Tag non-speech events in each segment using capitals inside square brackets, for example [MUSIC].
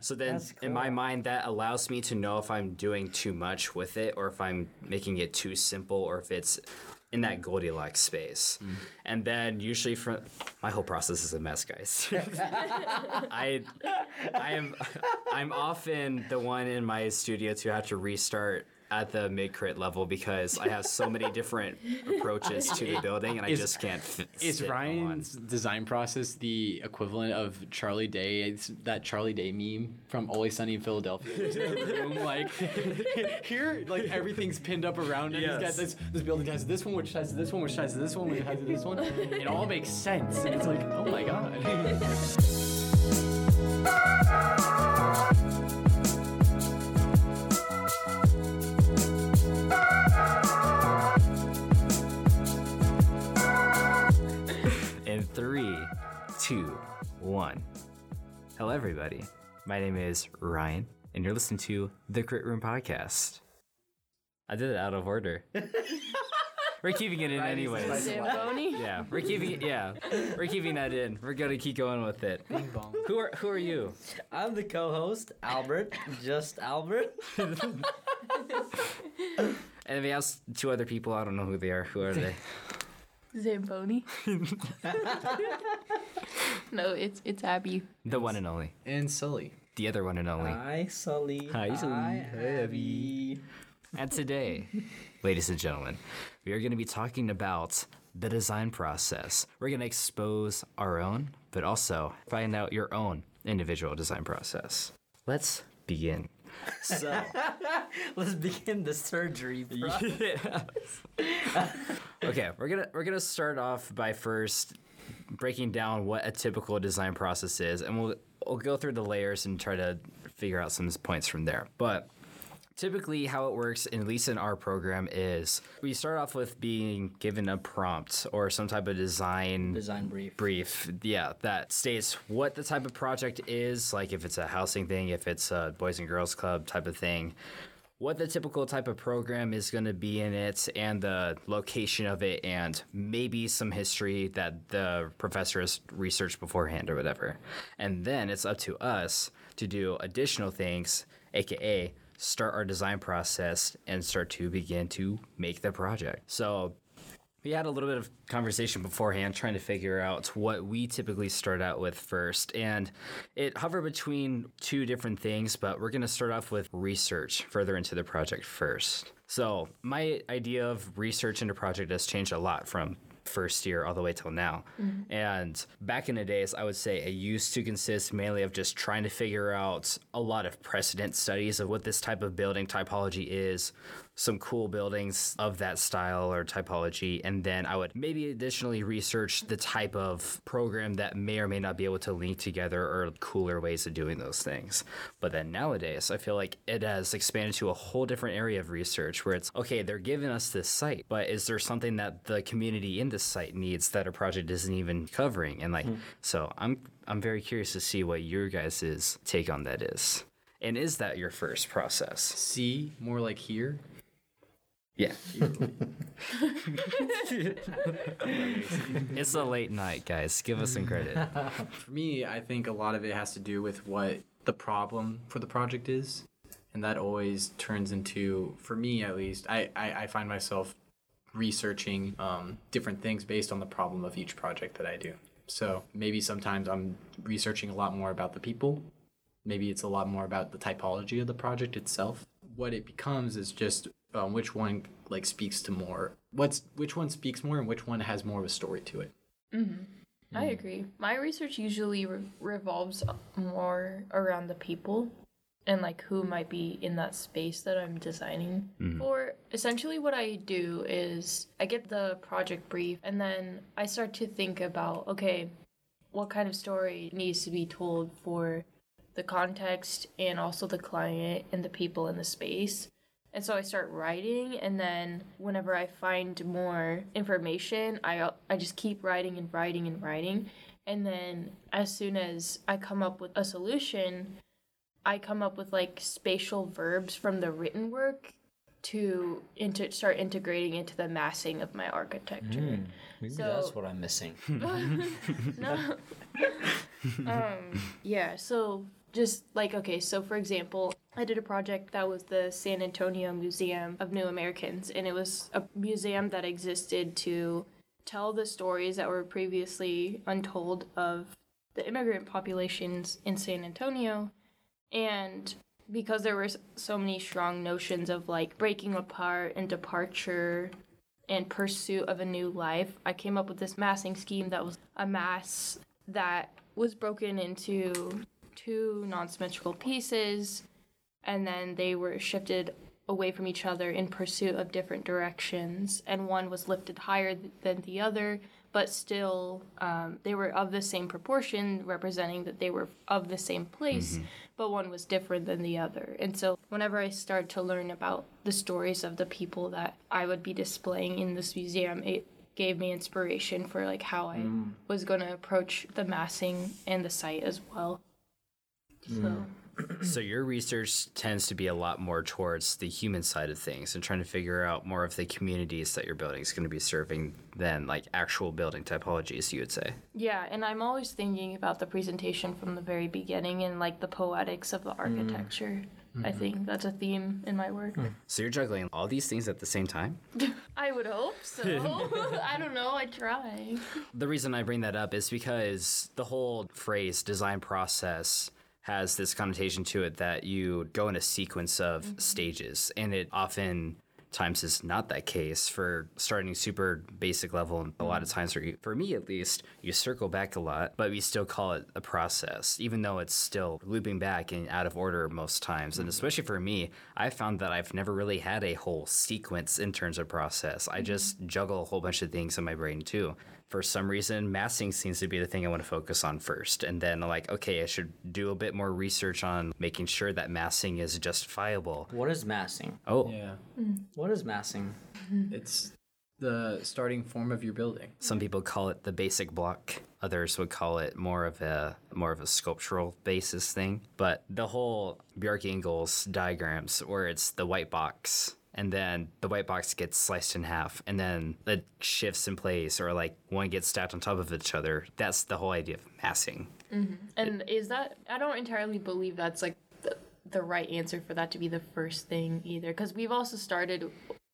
So then, That's in my mind, that allows me to know if I'm doing too much with it, or if I'm making it too simple, or if it's in that Goldilocks space. Mm. And then usually, from my whole process is a mess, guys. [LAUGHS] I, I am, I'm often the one in my studio to have to restart at the mid crit level because I have so many different approaches to the building, and I Is- just can't. Fit, Is sit on Ryan's design process the equivalent of Charlie Day? It's that Charlie Day meme from Always Sunny in Philadelphia. Just in the room, like [LAUGHS] here, like everything's pinned up around it. He's got Yes. this. This building has this one, which has this one, which has this one, which has this one. It all makes sense, and it's like, oh my god. [LAUGHS] two, one. Hello, everybody. My name is Ryan, and you're listening to the Crit Room Podcast. I did it out of order. [LAUGHS] we're keeping it in anyways. Yeah, we're keeping it. Yeah, we're keeping that in. We're gonna keep going with it. Who are Who are you? I'm the co-host, Albert. Just Albert. And we asked two other people. I don't know who they are. Who are they? [LAUGHS] Zamboni. [LAUGHS] no, it's it's Abby. The one and only. and Sully. The other one and only. Hi, Sully. Hi, Sully. Hi, Abby. And today, [LAUGHS] ladies and gentlemen, we are going to be talking about the design process. We're going to expose our own, but also find out your own individual design process. Let's begin. So, [LAUGHS] Let's begin the surgery, [LAUGHS] bro. [LAUGHS] okay, we're gonna we're gonna start off by first breaking down what a typical design process is, and we'll we'll go through the layers and try to figure out some points from there. But typically how it works at least in our program is we start off with being given a prompt or some type of design Design brief. brief yeah that states what the type of project is like if it's a housing thing if it's a boys and girls club type of thing what the typical type of program is going to be in it and the location of it and maybe some history that the professor has researched beforehand or whatever and then it's up to us to do additional things aka start our design process and start to begin to make the project so we had a little bit of conversation beforehand trying to figure out what we typically start out with first. And it hovered between two different things, but we're going to start off with research further into the project first. So, my idea of research into project has changed a lot from first year all the way till now. Mm-hmm. And back in the days, I would say it used to consist mainly of just trying to figure out a lot of precedent studies of what this type of building typology is, some cool buildings of that style or typology, and then I would maybe additionally research the type of program that may or may not be able to link together or cooler ways of doing those things. But then nowadays, I feel like it has expanded to a whole different area of research where it's okay, they're giving us this site, but is there something that the community in this site needs that our project isn't even covering? And like, hmm. so I'm I'm very curious to see what your guys' take on that is. And is that your first process? See, more like here. Yeah. it's a late night, guys. Give us some credit. For me, I think a lot of it has to do with what the problem for the project is. And that always turns into, for me at least, I, I, I find myself researching um, different things based on the problem of each project that I do. So maybe sometimes I'm researching a lot more about the people. Maybe it's a lot more about the typology of the project itself. What it becomes is just um, which one like speaks to more. What's which one speaks more and which one has more of a story to it. Mm-hmm. I mm. agree. My research usually re- revolves more around the people and like who might be in that space that I'm designing mm-hmm. for. Essentially, what I do is I get the project brief and then I start to think about okay, what kind of story needs to be told for the context and also the client and the people in the space. And so I start writing, and then whenever I find more information, I I just keep writing and writing and writing, and then as soon as I come up with a solution, I come up with like spatial verbs from the written work to into start integrating into the massing of my architecture. Maybe So- that's what I'm missing. [LAUGHS] no. [LAUGHS] um, yeah, so just like okay so for example i did a project that was the san antonio museum of new americans and it was a museum that existed to tell the stories that were previously untold of the immigrant populations in san antonio. And because there were so many strong notions of like breaking apart and departure and pursuit of a new life, I came up with this massing scheme that was a mass that was broken into two non symmetrical pieces, and then they were shifted away from each other in pursuit of different directions, and one was lifted higher th- than the other. But still, um, they were of the same proportion, representing that they were of the same place, mm-hmm. but one was different than the other. And so, whenever I started to learn about the stories of the people that I would be displaying in this museum, it gave me inspiration for like how I mm. was going to approach the massing and the site as well. So, mm. So your research tends to be a lot more towards the human side of things and trying to figure out more of the communities that your building is going to be serving than like actual building typologies, you would say. yeah, and I'm always thinking about the presentation from the very beginning and like the poetics of the mm. architecture. I mm-hmm. think that's a theme in my work. Hmm. So you're juggling all these things at the same time? [LAUGHS] I would hope so. [LAUGHS] I don't know. I try. The reason I bring that up is because the whole phrase design process has this connotation to it that you go in a sequence of mm-hmm. stages, and it often times is not that case for starting super basic level and a lot of mm-hmm. times for, you, for me at least you circle back a lot but we still call it a process even though it's still looping back and out of order most times. And mm-hmm. especially for me i found that i've never really had a whole sequence in terms of process. I just juggle a whole bunch of things in my brain too for some reason, massing seems to be the thing I want to focus on first. And then, like, okay, I should do a bit more research on making sure that massing is justifiable. What is massing? Oh, Yeah. Hmm. What is massing? Mm-hmm. It's the starting form of your building. some people call it the basic block. Others would call it more of a more of a sculptural basis thing. But the whole Bjarke Ingels diagrams, where it's the white box, and then the white box gets sliced in half, and then it shifts in place, or like one gets stacked on top of each other. That's the whole idea of massing. Mm-hmm. And is that I don't entirely believe that's like the, the right answer for that to be the first thing either because we've also started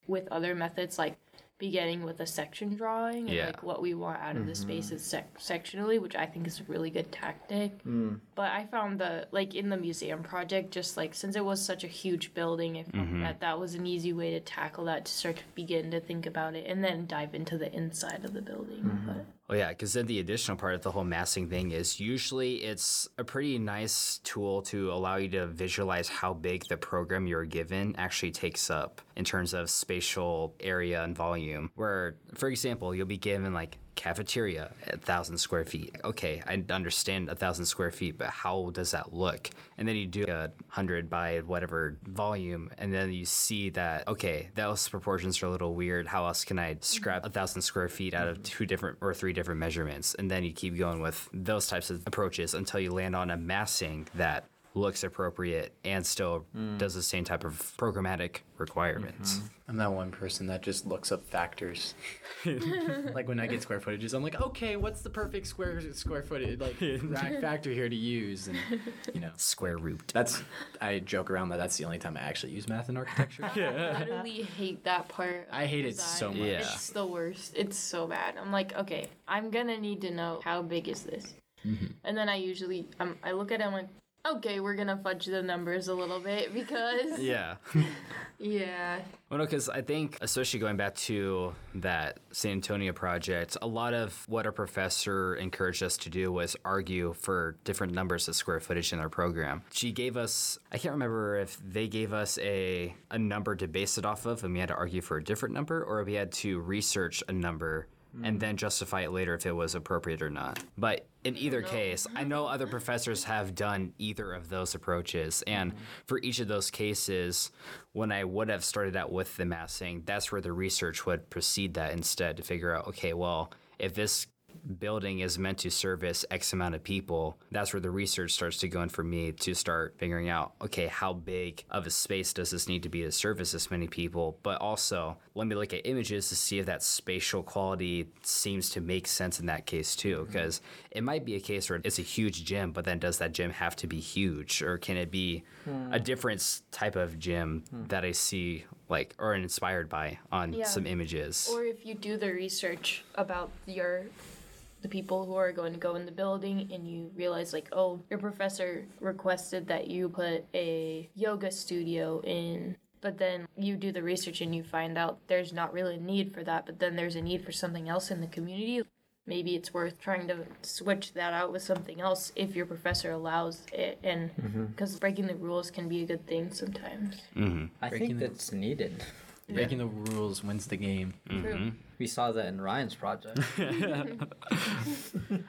with other methods like beginning with a section drawing and Yeah. like what we want out of the mm-hmm. spaces sec- sectionally which i think is a really good tactic. Mm. But i found the like in the museum project just like since it was such a huge building i found mm-hmm. that that was an easy way to tackle that to start to begin to think about it and then dive into the inside of the building. Mm-hmm. But Oh yeah, because then the additional part of the whole massing thing is usually it's a pretty nice tool to allow you to visualize how big the program you're given actually takes up in terms of spatial area and volume. Where, for example, you'll be given like cafeteria a thousand square feet. Okay, I understand a thousand square feet, but how does that look? And then you do a hundred by whatever volume, and then you see that okay, those proportions are a little weird. How else can I scrap a thousand square feet out of two different or three different measurements? And then you keep going with those types of approaches until you land on a massing that looks appropriate and still does the same type of programmatic requirements. I'm that one person that just looks up factors. [LAUGHS] [LAUGHS] like when I get square footages, I'm like, okay, what's the perfect square square footage like rack [LAUGHS] factor here to use? And you know, Square root. that's I joke around that that's the only time I actually use math in architecture. yeah. I literally hate that part. I of hate it so much. Yeah. It's the worst. It's so bad. I'm like, okay, I'm gonna need to know how big is this, Mm-hmm. and then I usually um, I look at it. And I'm like, okay, we're gonna fudge the numbers a little bit [LAUGHS] because Yeah. [LAUGHS] yeah, Well, no, because I think, especially going back to that San Antonio project, a lot of what our professor encouraged us to do was argue for different numbers of square footage in our program. She gave us, I can't remember if they gave us a, a number to base it off of, and we had to argue for a different number, or we had to research a number and mm. then justify it later if it was appropriate or not. But in either case, I know other professors have done either of those approaches. And mm-hmm. for each of those cases, when I would have started out with the massing, that's where the research would precede that instead to figure out, okay, well, if this building is meant to service X amount of people, that's where the research starts to go in for me to start figuring out, okay, how big of a space does this need to be to service this many people? But also, let me look at images to see if that spatial quality seems to make sense in that case too. Mm-hmm. Because it might be a case where it's a huge gym, but then does that gym have to be huge? Or can it be hmm. a different type of gym hmm. that I see like or inspired by on Yeah. some images? Or if you do the research about your the people who are going to go in the building and you realize like oh your professor requested that you put a yoga studio in but then you do the research and you find out there's not really a need for that but then there's a need for something else in the community. Maybe it's worth trying to switch that out with something else if your professor allows it and mm-hmm. because breaking the rules can be a good thing sometimes. Mm-hmm. I Breaking think that's needed. Breaking the rules wins the game. True. We saw that in Ryan's project. [LAUGHS]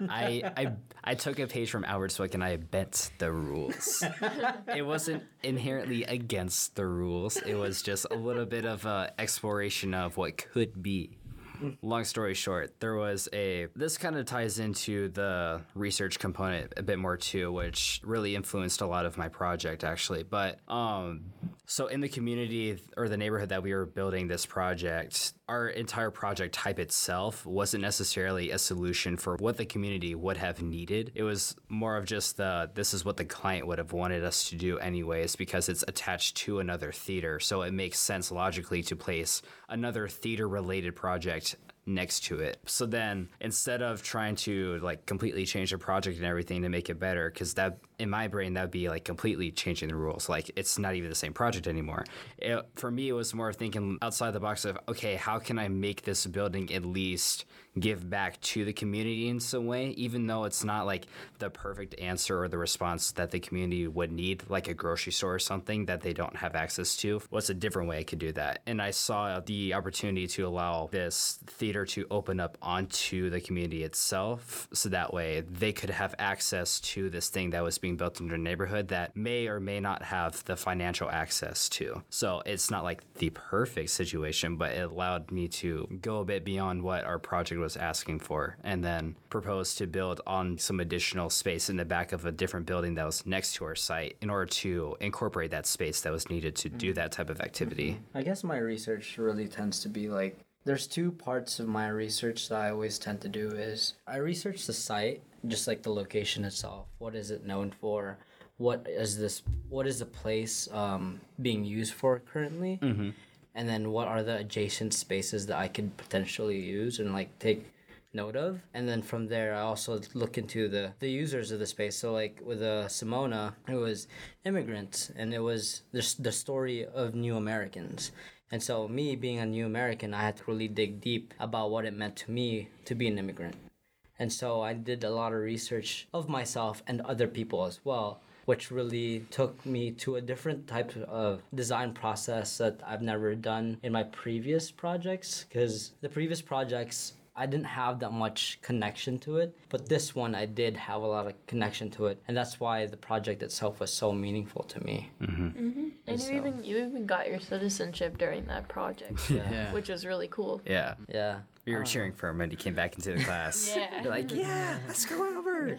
I, I I took a page from Albert book and I bent the rules. [LAUGHS] it wasn't inherently against the rules. It was just a little bit of a exploration of what could be. Long story short, there was a. This kind of ties into the research component a bit more too, which really influenced a lot of my project actually. But um, so in the community or the neighborhood that we were building this project, our entire project type itself wasn't necessarily a solution for what the community would have needed. It was more of just the this is what the client would have wanted us to do anyways because it's attached to another theater. So it makes sense logically to place another theater related project next to it. So then instead of trying to like completely change the project and everything to make it better, because that in my brain that would be like completely changing the rules. Like it's not even the same project anymore. It, for me, it was more thinking outside the box of okay, how can I make this building at least give back to the community in some way, even though it's not like the perfect answer or the response that the community would need, like a grocery store or something that they don't have access to. What's a different way I could do that? And I saw the opportunity to allow this theater to open up onto the community itself, so that way they could have access to this thing that was being built in their neighborhood that may or may not have the financial access to. So it's not like the perfect situation, but it allowed me to go a bit beyond what our project was asking for and then propose to build on some additional space in the back of a different building that was next to our site in order to incorporate that space that was needed to do mm-hmm. that type of activity. Mm-hmm. I guess my research really tends to be like there's two parts of my research that I always tend to do is I research the site, just like the location itself. What is it known for? What is this? What is the place um, being used for currently? Mm-hmm. And then what are the adjacent spaces that I could potentially use and like take note of and then from there i also look into the the users of the space so like with uh, simona it was immigrants and it was the, the story of new americans and so me being a new american i had to really dig deep about what it meant to me to be an immigrant and so i did a lot of research of myself and other people as well which really took me to a different type of design process that I've never done in my previous projects. Because the previous projects, I didn't have that much connection to it, but this one I did have a lot of connection to it, and that's why the project itself was so meaningful to me. Mm-hmm. Mm-hmm. And you So- even you even got your citizenship during that project, [LAUGHS] Yeah. which was really cool. Yeah. Yeah. We were um, cheering for him when he came back into the class. [LAUGHS] Yeah. [LAUGHS] You're like, yeah, let's go over.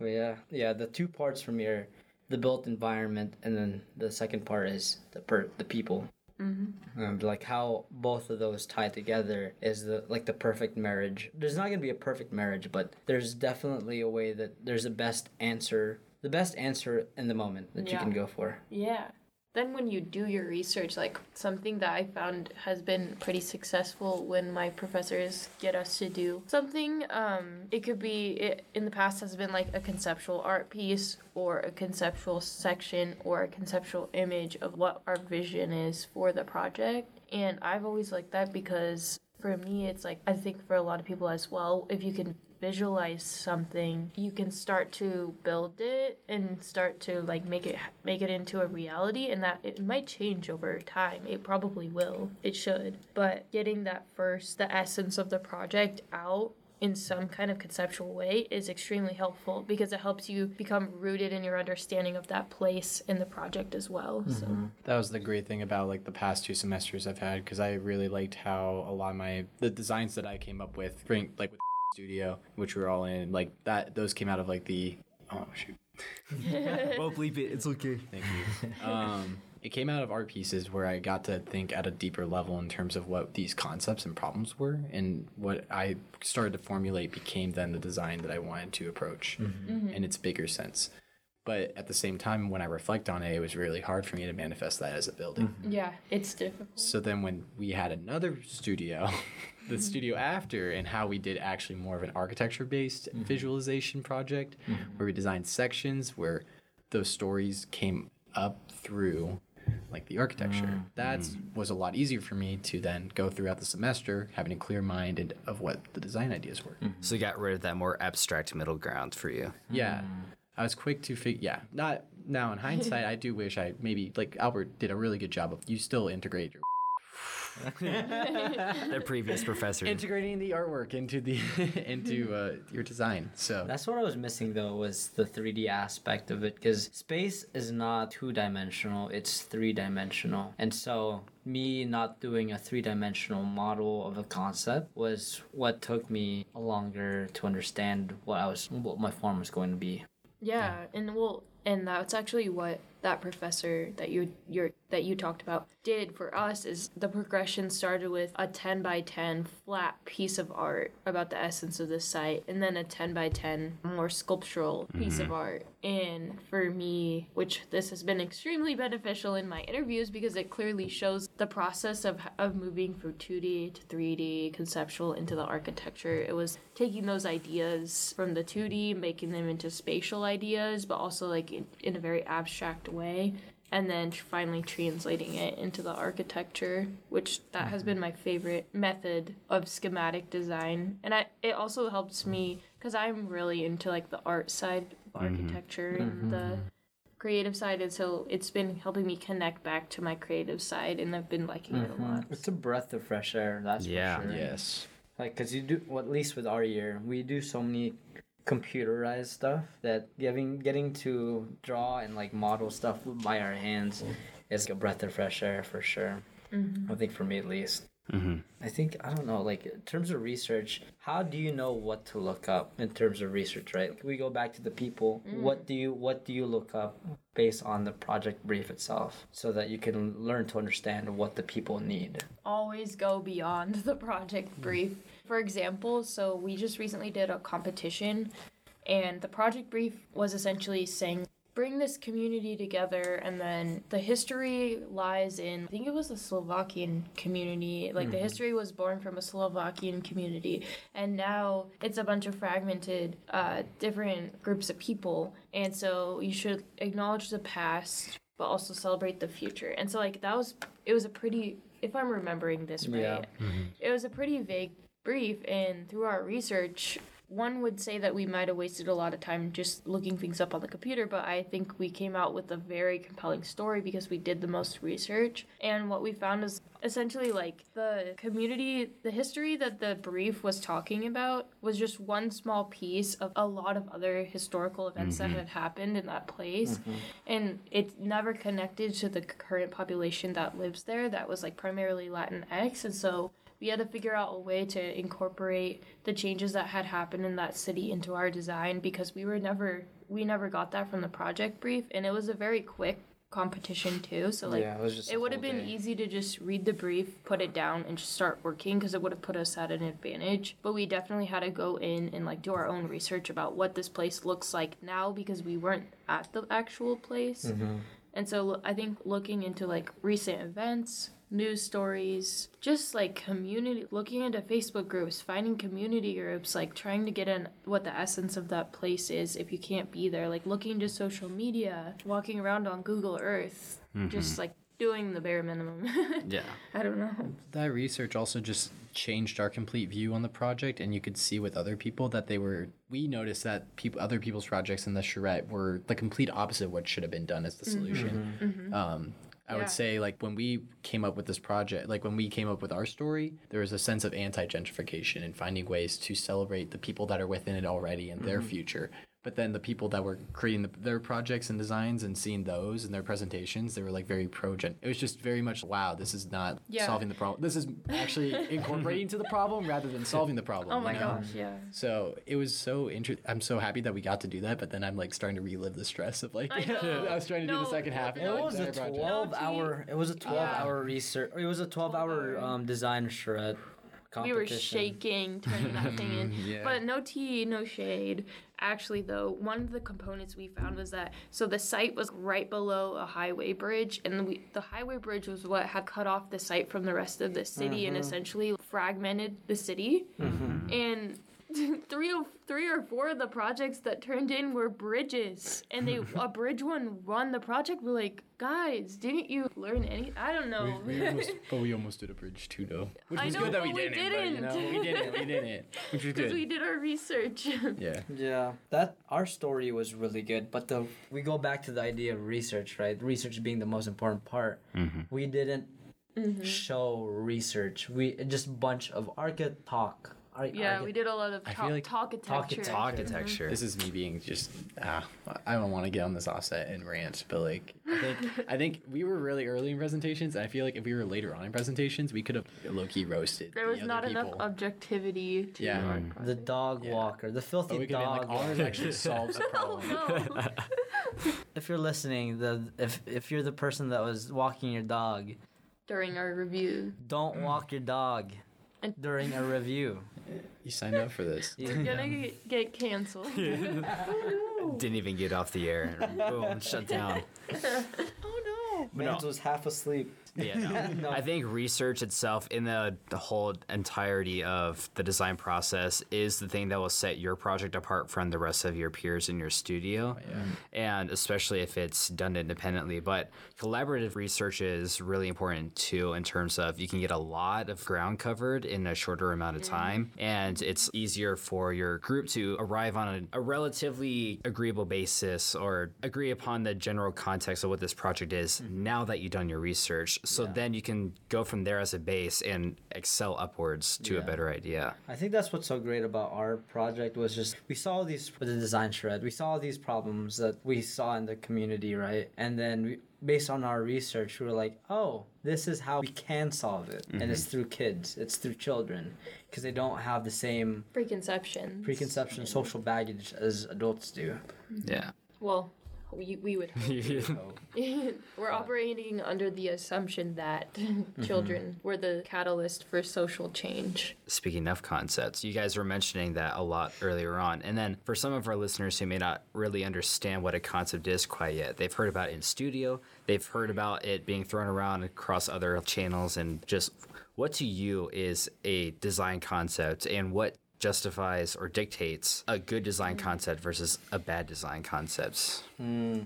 Yeah, yeah. The two parts from here, the built environment, and then the second part is the per the people. Mm-hmm. Um, like how both of those tie together is the like the perfect marriage. There's not gonna be a perfect marriage, but there's definitely a way that there's a best answer, the best answer in the moment that you can go for. Yeah. Then when you do your research, like something that I found has been pretty successful when my professors get us to do something, um, it could be it, in the past has been like a conceptual art piece or a conceptual section or a conceptual image of what our vision is for the project. And I've always liked that because for me, it's like I think for a lot of people as well, if you can visualize something you can start to build it and start to like make it make it into a reality and that it might change over time. It probably will. It should. But getting that first the essence of the project out in some kind of conceptual way is extremely helpful because it helps you become rooted in your understanding of that place in the project as well so. Mm-hmm. That was the great thing about like the past two semesters I've had because I really liked how a lot of my the designs that I came up with bring like with studio, which we were all in. Like that, those came out of like the oh shoot, [LAUGHS] well, bleep it. It's okay. thank you. Um, it came out of art pieces where I got to think at a deeper level in terms of what these concepts and problems were, and what I started to formulate became then the design that I wanted to approach in its bigger sense. But at the same time, when I reflect on it, it was really hard for me to manifest that as a building. Mm-hmm. Yeah, it's difficult. So then when we had another studio, [LAUGHS] the mm-hmm. studio after, and how we did actually more of an architecture based mm-hmm. visualization project where we designed sections where those stories came up through like the architecture. Mm. That mm. was a lot easier for me to then go throughout the semester having a clear mind and of what the design ideas were. So you got rid of that more abstract middle ground for you. Yeah. Mm. I was quick to figure. Yeah, not now in hindsight. I do wish I maybe like Albert did a really good job of. You still integrate your [LAUGHS] The previous professor. integrating the artwork into the [LAUGHS] into [LAUGHS] uh, your design. So That's what I was missing though was the 3D aspect of it because space is not two dimensional, it's three dimensional. And so me not doing a three dimensional model of a concept was what took me longer to understand what I was what my form was going to be. Yeah, and well, and that's actually what that professor that you you're that you talked about did for us is the progression started with a 10 by 10 flat piece of art about the essence of the site and then a 10 by 10 more sculptural piece of mm-hmm. art and for me which this has been extremely beneficial in my interviews because it clearly shows the process of of moving from 2D to 3D conceptual into the architecture. It was taking those ideas from the 2D making them into spatial ideas but also like in, in a very abstract way and then finally translating it into the architecture which that has been my favorite method of schematic design. And I, it also helps me because i'm really into like the art side of architecture mm-hmm. and the mm-hmm. creative side and so it's been helping me connect back to my creative side and i've been liking it a lot It's a breath of fresh air, that's Yeah. for sure. yes, Like, cause you do, well, at least with our year, we do so many computerized stuff that getting getting to draw and like model stuff by our hands is a breath of fresh air for sure. I think for me at least. Mm-hmm. I think I don't know. Like in terms of research, how do you know what to look up in terms of research? Right. Like, we go back to the people. What do you what do you look up based on the project brief itself, so that you can learn to understand what the people need. always go beyond [LAUGHS] the project brief. For example, so we just recently did a competition, and the project brief was essentially saying, bring this community together, and then the history lies in, I think it was the Slovakian community. Like, the history was born from a Slovakian community, and now it's a bunch of fragmented, uh, different groups of people. And so you should acknowledge the past, but also celebrate the future. And so, like, that was, it was a pretty, if I'm remembering this right, Yeah. it was a pretty vague brief. And through our research, one would say that we might have wasted a lot of time just looking things up on the computer, but I think we came out with a very compelling story because we did the most research. And what we found is essentially like the community, the history that the brief was talking about was just one small piece of a lot of other historical events that mm-hmm. had happened in that place. Mm-hmm. And it never connected to the current population that lives there that was like primarily Latinx. And so we had to figure out a way to incorporate the changes that had happened in that city into our design because we were never we never got that from the project brief and it was a very quick competition too so like yeah, it it would have been day. easy to just read the brief, put it down, and just start working because it would have put us at an advantage. But we definitely had to go in and like do our own research about what this place looks like now because we weren't at the actual place. Mm-hmm. And so I think looking into like recent events, news stories, just like community, looking into Facebook groups, finding community groups, like trying to get in what the essence of that place is if you can't be there, like looking to social media, walking around on Google Earth, just mm-hmm. like doing the bare minimum. [LAUGHS] Yeah. I don't know. that research also just changed our complete view on the project, and you could see with other people that they were. We noticed that people, other people's projects in the charrette were the complete opposite of what should have been done as the mm-hmm. solution. Mm-hmm. Um, I Yeah. would say like when we came up with this project, like when we came up with our story, there was a sense of anti-gentrification and finding ways to celebrate the people that are within it already and their mm-hmm. future. But then the people that were creating the, their projects and designs and seeing those and their presentations, they were like very pro gen. It was just very much wow, this is not Yeah. solving the problem. This is actually [LAUGHS] incorporating to the problem rather than solving the problem. Oh my you know? gosh, yeah. So it was so interesting. I'm so happy that we got to do that, but then I'm like starting to relive the stress of like I. [LAUGHS] I was trying to do the second half. of It the was a 12 hour. It was a twelve hour research. It was a twelve hour 12 hour. um, design charrette. We were shaking turning that thing in. [LAUGHS] Yeah. But no tea, no shade. Actually, though, one of the components we found was that so the site was right below a highway bridge, and we, the highway bridge was what had cut off the site from the rest of the city and mm-hmm. essentially fragmented the city. Mm-hmm. And [LAUGHS] three of three or four of the projects that turned in were bridges, and they [LAUGHS] a bridge one won the project. We're like, guys, didn't you learn any? I don't know. We [LAUGHS] almost, but we almost did a bridge too, though. Which I was know, good that we but we didn't. But, you know, didn't. we didn't. We didn't. Which was Because good. we did our research. yeah. Yeah, that our story was really good, but the we go back to the idea of research, right? Research being the most important part. Mm-hmm. We didn't mm-hmm. show research. We just bunch of archi talk. Ar- Yeah, archi- we did a lot of I talk, feel like- talkitecture. Architecture. This is me being just ah, I don't want to get on this offset and rant, but like I think I think we were really early in presentations, and I feel like if we were later on in presentations, we could have low key roasted. There the was other not enough objectivity to Yeah. our Mm. The dog Yeah. walker, the filthy we could have dog. like walker. ours actually solves the [LAUGHS] problem. No. [LAUGHS] if you're listening, the if if you're the person that was walking your dog, During our review. don't walk your dog And- during a review. You signed up for this. You- We're gonna get, get canceled. [LAUGHS] Didn't even get off the air. and Boom, shut down. [LAUGHS] oh no. Mans was half asleep. Yeah, [LAUGHS] no. I think research itself in the, the whole entirety of the design process is the thing that will set your project apart from the rest of your peers in your studio. Oh, mm-hmm. And especially if it's done independently. But collaborative research is really important too, in terms of you can get a lot of ground covered in a shorter amount of time. And it's easier for your group to arrive on a, a relatively agreeable basis or agree upon the general context of what this project is mm-hmm. now that you've done your research. So Yeah. then you can go from there as a base and excel upwards to a better idea. I think that's what's so great about our project was just we saw these with the design charrette. We saw these problems that we saw in the community, right? And then we, based on our research, we were like, oh, this is how we can solve it, and it's mm-hmm. through kids, it's through children, because they don't have the same Preconceptions. preconception, social baggage as adults do. Yeah. Well, we, we would. [LAUGHS] [LAUGHS] We're operating under the assumption that [LAUGHS] children were the catalyst for social change. Speaking of concepts, you guys were mentioning that a lot earlier on. And then for some of our listeners who may not really understand what a concept is quite yet, they've heard about it in studio, they've heard about it being thrown around across other channels, and just what to you is a design concept and what justifies or dictates a good design hmm. concept versus a bad design concept. Hmm.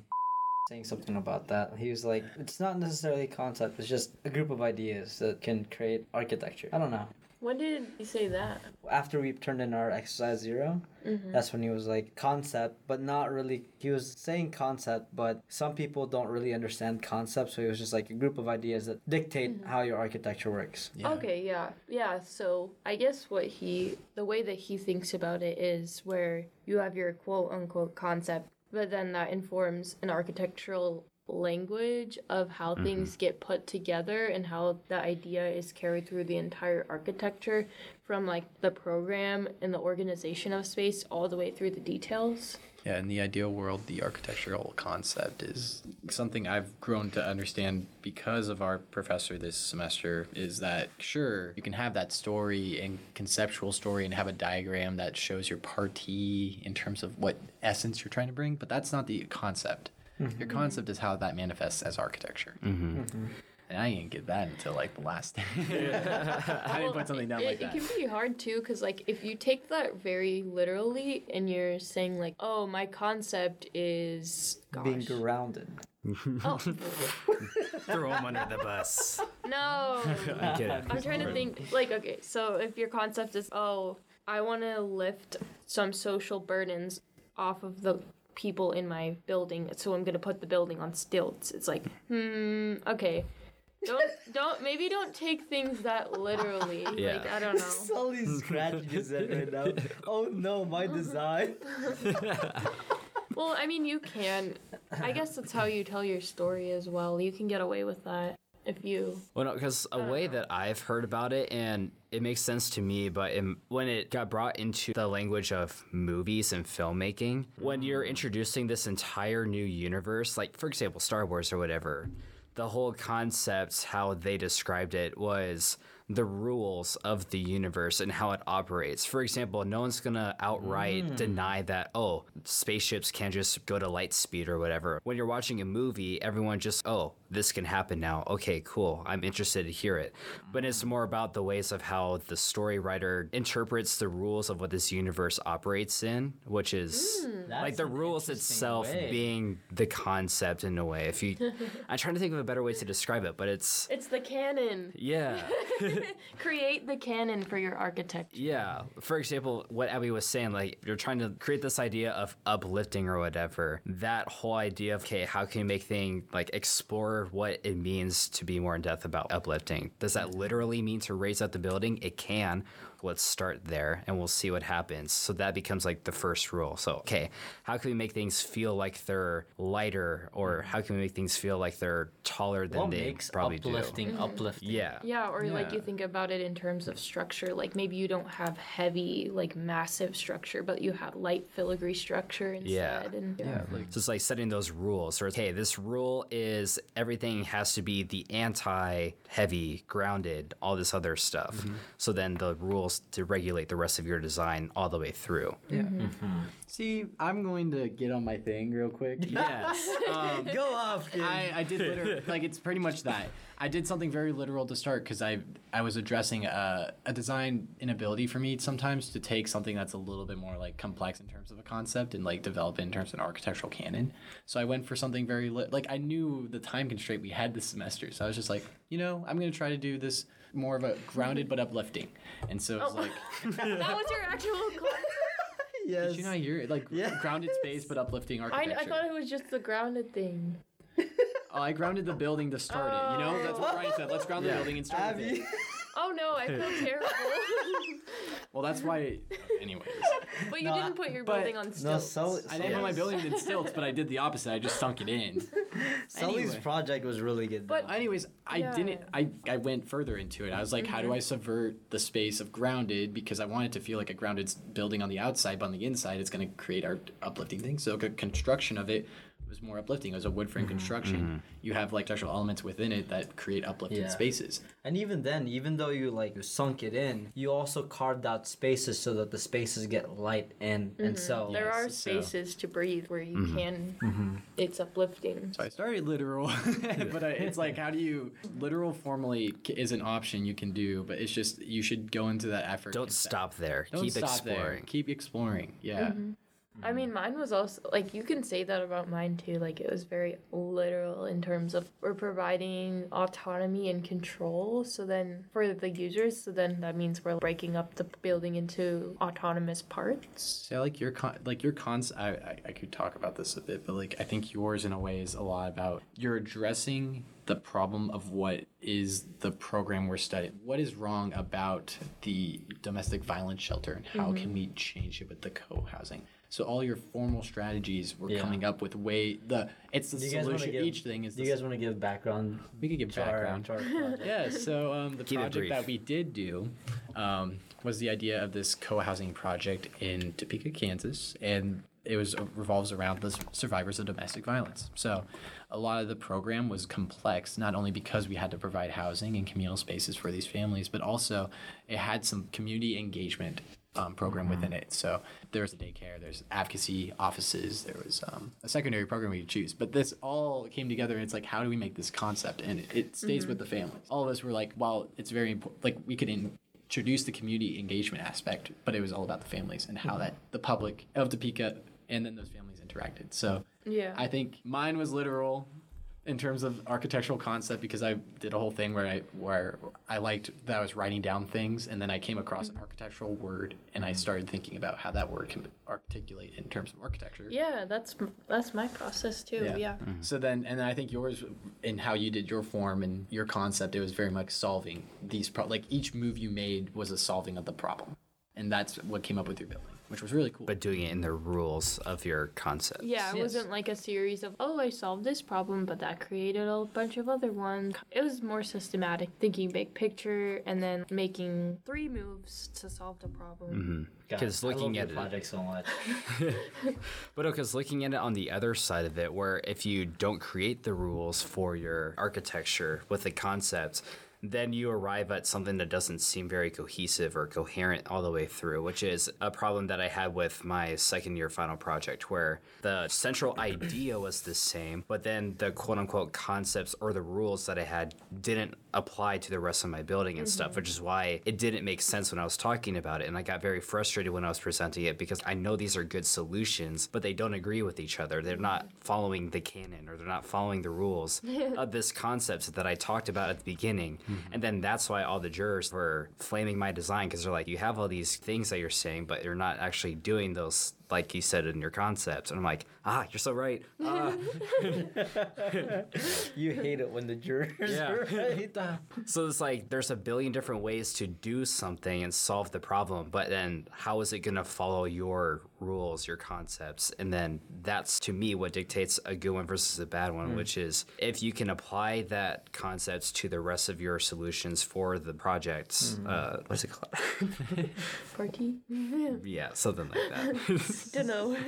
saying something about that. He was like, it's not necessarily a concept, it's just a group of ideas that can create architecture. I don't know. When did he say that? After we turned in our exercise 0 mm-hmm. that's when he was like, concept, but not really. He was saying concept, but some people don't really understand concept, so he was just like a group of ideas that dictate mm-hmm. how your architecture works. Yeah. Okay, yeah. Yeah, so I guess what he, the way that he thinks about it is where you have your quote unquote concept, but then that informs an architectural language of how mm-hmm. things get put together and how the idea is carried through the entire architecture from like the program and the organization of space all the way through the details. Yeah, in the ideal world, the architectural concept is something I've grown to understand because of our professor this semester. Is that sure you can have that story and conceptual story and have a diagram that shows your party in terms of what essence you're trying to bring, but that's not the concept. Your mm-hmm. concept is how that manifests as architecture. Mm-hmm. And I didn't get that until like the last day. [LAUGHS] I didn't put something down it, like that. It can be hard too, because like if you take that very literally and you're saying like, oh, my concept is gosh, Being grounded. [LAUGHS] oh [LAUGHS] Throw them under the bus. no, I'm kidding. I'm trying to think like okay, so if your concept is oh, I want to lift some social burdens off of the people in my building, so I'm gonna put the building on stilts. It's like hmm, okay. don't [LAUGHS] don't maybe don't take things that literally. [LAUGHS] Yeah. Like I don't know. Sully scratching his right now. Oh no, my design. [LAUGHS] Well, I mean, you can. I guess that's how you tell your story as well. You can get away with that if you. Well, no, because a way that I've heard about it, and it makes sense to me, but in, when it got brought into the language of movies and filmmaking, when you're introducing this entire new universe, like for example, Star Wars or whatever, the whole concept, how they described it, was the rules of the universe and how it operates. For example, no one's gonna outright hmm. deny that, oh, spaceships can't just go to light speed or whatever. When you're watching a movie, everyone just, oh, this can happen now. Okay, cool. I'm interested to hear it. But it's more about the ways of how the story writer interprets the rules of what this universe operates in, which is hmm. like the rules itself way. being the concept in a way. If you, [LAUGHS] I'm trying to think of a better way to describe it, but it's It's the canon. yeah. [LAUGHS] [LAUGHS] Create the canon for your architecture. Yeah. For example, what Abby was saying, like you're trying to create this idea of uplifting or whatever. That whole idea of okay, how can you make things like explore what it means to be more in depth about uplifting? Does that literally mean to raise up the building? It can. Let's start there and we'll see what happens. So that becomes like the first rule. So okay, how can we make things feel like they're lighter, or mm-hmm. how can we make things feel like they're taller than What they makes probably uplifting mm-hmm. uplifting? do? Yeah. Yeah, or like you think about it in terms of structure. Like maybe you don't have heavy, like massive structure, but you have light filigree structure instead. Yeah. And Yeah, mm-hmm. like So it's like setting those rules. Or okay, this rule is everything has to be the anti-heavy, grounded, all this other stuff. Mm-hmm. So then the rules to regulate the rest of your design all the way through. yeah. See, I'm going to get on my thing real quick. Yes. [LAUGHS] Um, Go off. I, I did literally [LAUGHS] like it's pretty much that. I did something very literal to start because I I was addressing a, a design inability for me sometimes to take something that's a little bit more like complex in terms of a concept and like develop it in terms of an architectural canon. So I went for something very li- like I knew the time constraint we had this semester, so I was just like, you know, I'm gonna try to do this more of a grounded but uplifting. And so it's Oh. like, [LAUGHS] that was your actual. [LAUGHS] Cl- yes. did you not hear it? Like Yes. grounded [LAUGHS] space but uplifting I, architecture. I thought it was just the grounded thing. Oh, I grounded the building to start it. You know, that's what oh. Brian said. Let's ground the Yeah. building and start with it. Abby. Oh no, I feel [LAUGHS] terrible. Well, that's why. Uh, anyways, but you No, didn't put your but- building on stilts. No, stilts. so, I didn't put my building in stilts, but I did the opposite. I just sunk it in. [LAUGHS] Sully's Anyway. project was really good. But- though. Anyways, I Yeah. didn't. I I went further into it. I was like, how do mm-hmm. I subvert the space of grounded because I want it to feel like a grounded s- building on the outside, but on the inside, it's going to create our uplifting thing. So the construction of it was more uplifting. It was a wood frame mm-hmm. construction. Mm-hmm. You have like textural elements within it that create uplifted Yeah. spaces. And even then, even though you like you sunk it in, you also carved out spaces so that the spaces get light and and mm-hmm. so there Yes, are so- spaces to breathe where you can. It's uplifting. So I started literal, [LAUGHS] but I, it's like, how do you literal formally is an option you can do, but it's just you should go into that effort. Don't stop there. Don't Keep stop exploring. there. Keep exploring. Yeah. I mean, mm. mine was also like you can say that about mine too. Like it was very literal in terms of we're providing autonomy and control. So then for the users, so then that means we're breaking up the building into autonomous parts. So like your con- like your cons. I, I I could talk about this a bit, but like I think yours in a way is a lot about you're addressing the problem of what is the program we're studying. What is wrong about the domestic violence shelter, and how can mm-hmm. we change it with the co-housing? So all your formal strategies were Yeah. coming up with way the it's the Do you guys want to solution. give Each thing is Do the you guys want to give background? we could give to background. to [LAUGHS] yeah, so um, the Keep project that we did do um, was the idea of this co-housing project in Topeka, Kansas, and it was uh, revolves around the survivors of domestic violence. So, a lot of the program was complex, not only because we had to provide housing and communal spaces for these families, but also it had some community engagement um, program within it. So there was a daycare, there's advocacy offices, there was um, a secondary program we could choose. But this all came together, and it's like, how do we make this concept? And it, it stays with the families. All of us were like, while it's very important, like we could in, introduce the community engagement aspect, but it was all about the families and how that the public of Topeka and then those families interacted. So Yeah. I think mine was literal. In terms of architectural concept because I did a whole thing where I where I liked that I was writing down things and then I came across an architectural word and I mm-hmm. started thinking about how that word can articulate in terms of architecture. Yeah, that's that's my process too. Yeah. Mm-hmm. So then, and then I think yours and how you did your form and your concept, it was very much solving these pro- like each move you made was a solving of the problem, and that's what came up with your building, which was really cool. But doing it in the rules of your concept. Yeah, it Yes. wasn't like a series of, oh, I solved this problem, but that created a bunch of other ones. It was more systematic, thinking big picture and then making three moves to solve the problem. Mm-hmm. God, 'Cause I love looking your at it- project so much. [LAUGHS] But because looking at it on the other side of it, where if you don't create the rules for your architecture with the concepts, then you arrive at something that doesn't seem very cohesive or coherent all the way through, which is a problem that I had with my second year final project, where the central idea was the same, but then the quote unquote concepts or the rules that I had didn't apply to the rest of my building and stuff, which is mm-hmm. why it didn't make sense when I was talking about it. And I got very frustrated when I was presenting it because I know these are good solutions, but they don't agree with each other. They're not mm-hmm. following the canon or they're not following the rules [LAUGHS] of this concept that I talked about at the beginning. And then that's why all the jurors were flaming my design because they're like, you have all these things that you're saying, but you're not actually doing those like you said in your concepts. And I'm like, ah, you're so right. Ah. [LAUGHS] You hate it when the jurors [LAUGHS] Yeah. are right. So it's like there's a billion different ways to do something and solve the problem, but then how is it going to follow your rules, your concepts? And then that's to me what dictates a good one versus a bad one, which is if you can apply that concepts to the rest of your solutions for the projects. Uh, what's it called? [LAUGHS] Party? yeah, something like that. Don't know. [LAUGHS]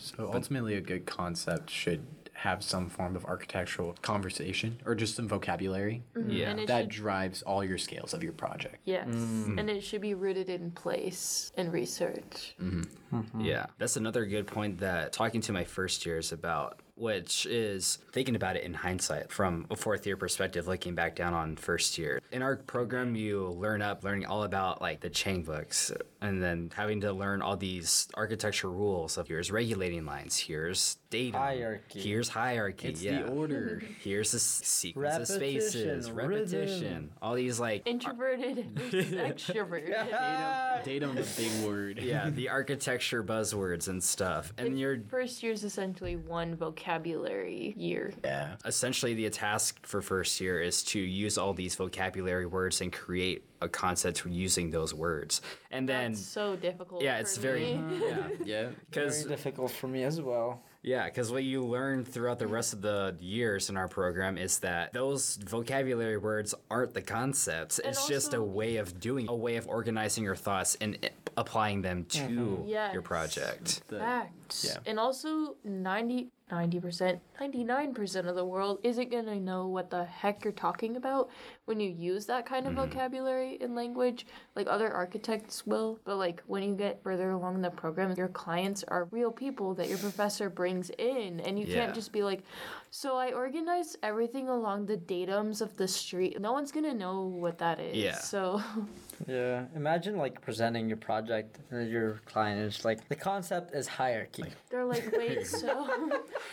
So ultimately, a good concept should have some form of architectural conversation or just some vocabulary mm-hmm. yeah. And it that should, drives all your scales of your project. yes. Mm. And it should be rooted in place and research. Mm-hmm. Mm-hmm. Yeah, that's another good point that talking to my first years about, which is thinking about it in hindsight from a fourth year perspective, looking back down on first year. In our program, you learn up learning all about like the Ching books and then having to learn all these architecture rules of here's regulating lines, here's data, Hierarchy. here's hierarchy, It's yeah. the order. [LAUGHS] Here's the s- sequence of spaces, Repetition, repetition, rhythm. all these like Introverted [LAUGHS] versus extroverted. Datum, the big word. [LAUGHS] yeah, the architecture buzzwords and stuff. And you're First year is essentially one vocabulary year. Yeah. essentially the task for first year is to use all these vocabulary words and create a concept for using those words and then That's so difficult. yeah it's for very me. [LAUGHS] Uh-huh. yeah Yeah. Because difficult for me as well. yeah because what you learn throughout the rest of the years in our program is that those vocabulary words aren't the concepts it's just a way of doing a way of organizing your thoughts and applying them to mm-hmm. your Yes. project The- Facts. Yeah. And also 90 90%, 99% of the world isn't going to know what the heck you're talking about when you use that kind of Mm-hmm. vocabulary in language. Like other architects will, but like when you get further along the program, your clients are real people that your professor brings in and you Yeah. can't just be like, "So I organized everything along the datums of the street." No one's going to know what that is. Yeah. So [LAUGHS] Yeah. Imagine like presenting your project and your client is like the concept is hierarchy. they're like, "Wait, so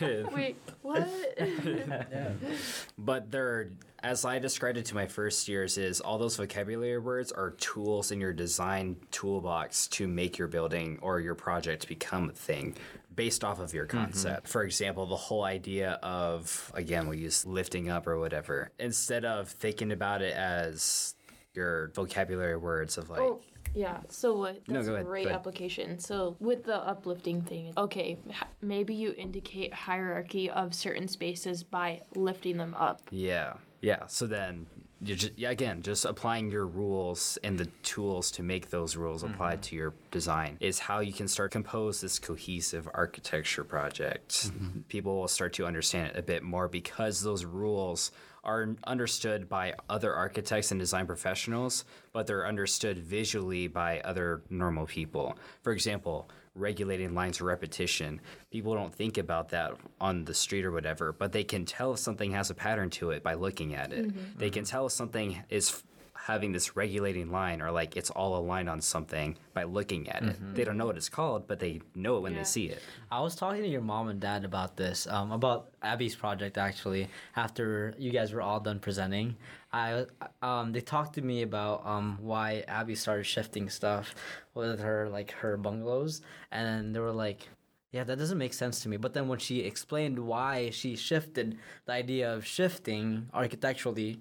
[LAUGHS] [LAUGHS] Wait, what?" [LAUGHS] [LAUGHS] But they're, as I described it to my first years, is all those vocabulary words are tools in your design toolbox to make your building or your project become a thing based off of your mm-hmm. concept. For example, the whole idea of, again, we use lifting up or whatever, instead of thinking about it as your vocabulary words of like, Oh, yeah. So what? No, That's go a ahead, great go ahead. application. So with the uplifting thing, okay, maybe you indicate hierarchy of certain spaces by lifting them up. Yeah. Yeah. So then you're just yeah, again, just applying your rules and the tools to make those rules apply mm-hmm. to your design is how you can start compose this cohesive architecture project. Mm-hmm. People will start to understand it a bit more because those rules are understood by other architects and design professionals, but they're understood visually by other normal people. For example, regulating lines of repetition. People don't think about that on the street or whatever, but they can tell if something has a pattern to it by looking at it. Mm-hmm. They can tell if something is having this regulating line or like it's all aligned on something by looking at it. They don't know what it's called, but they know it when Yeah. they see it. I was talking to your mom and dad about this, um, about Abby's project actually. After you guys were all done presenting, I um, they talked to me about um, why Abby started shifting stuff with her like her bungalows, and they were like, "Yeah, that doesn't make sense to me." But then when she explained why she shifted the idea of shifting architecturally,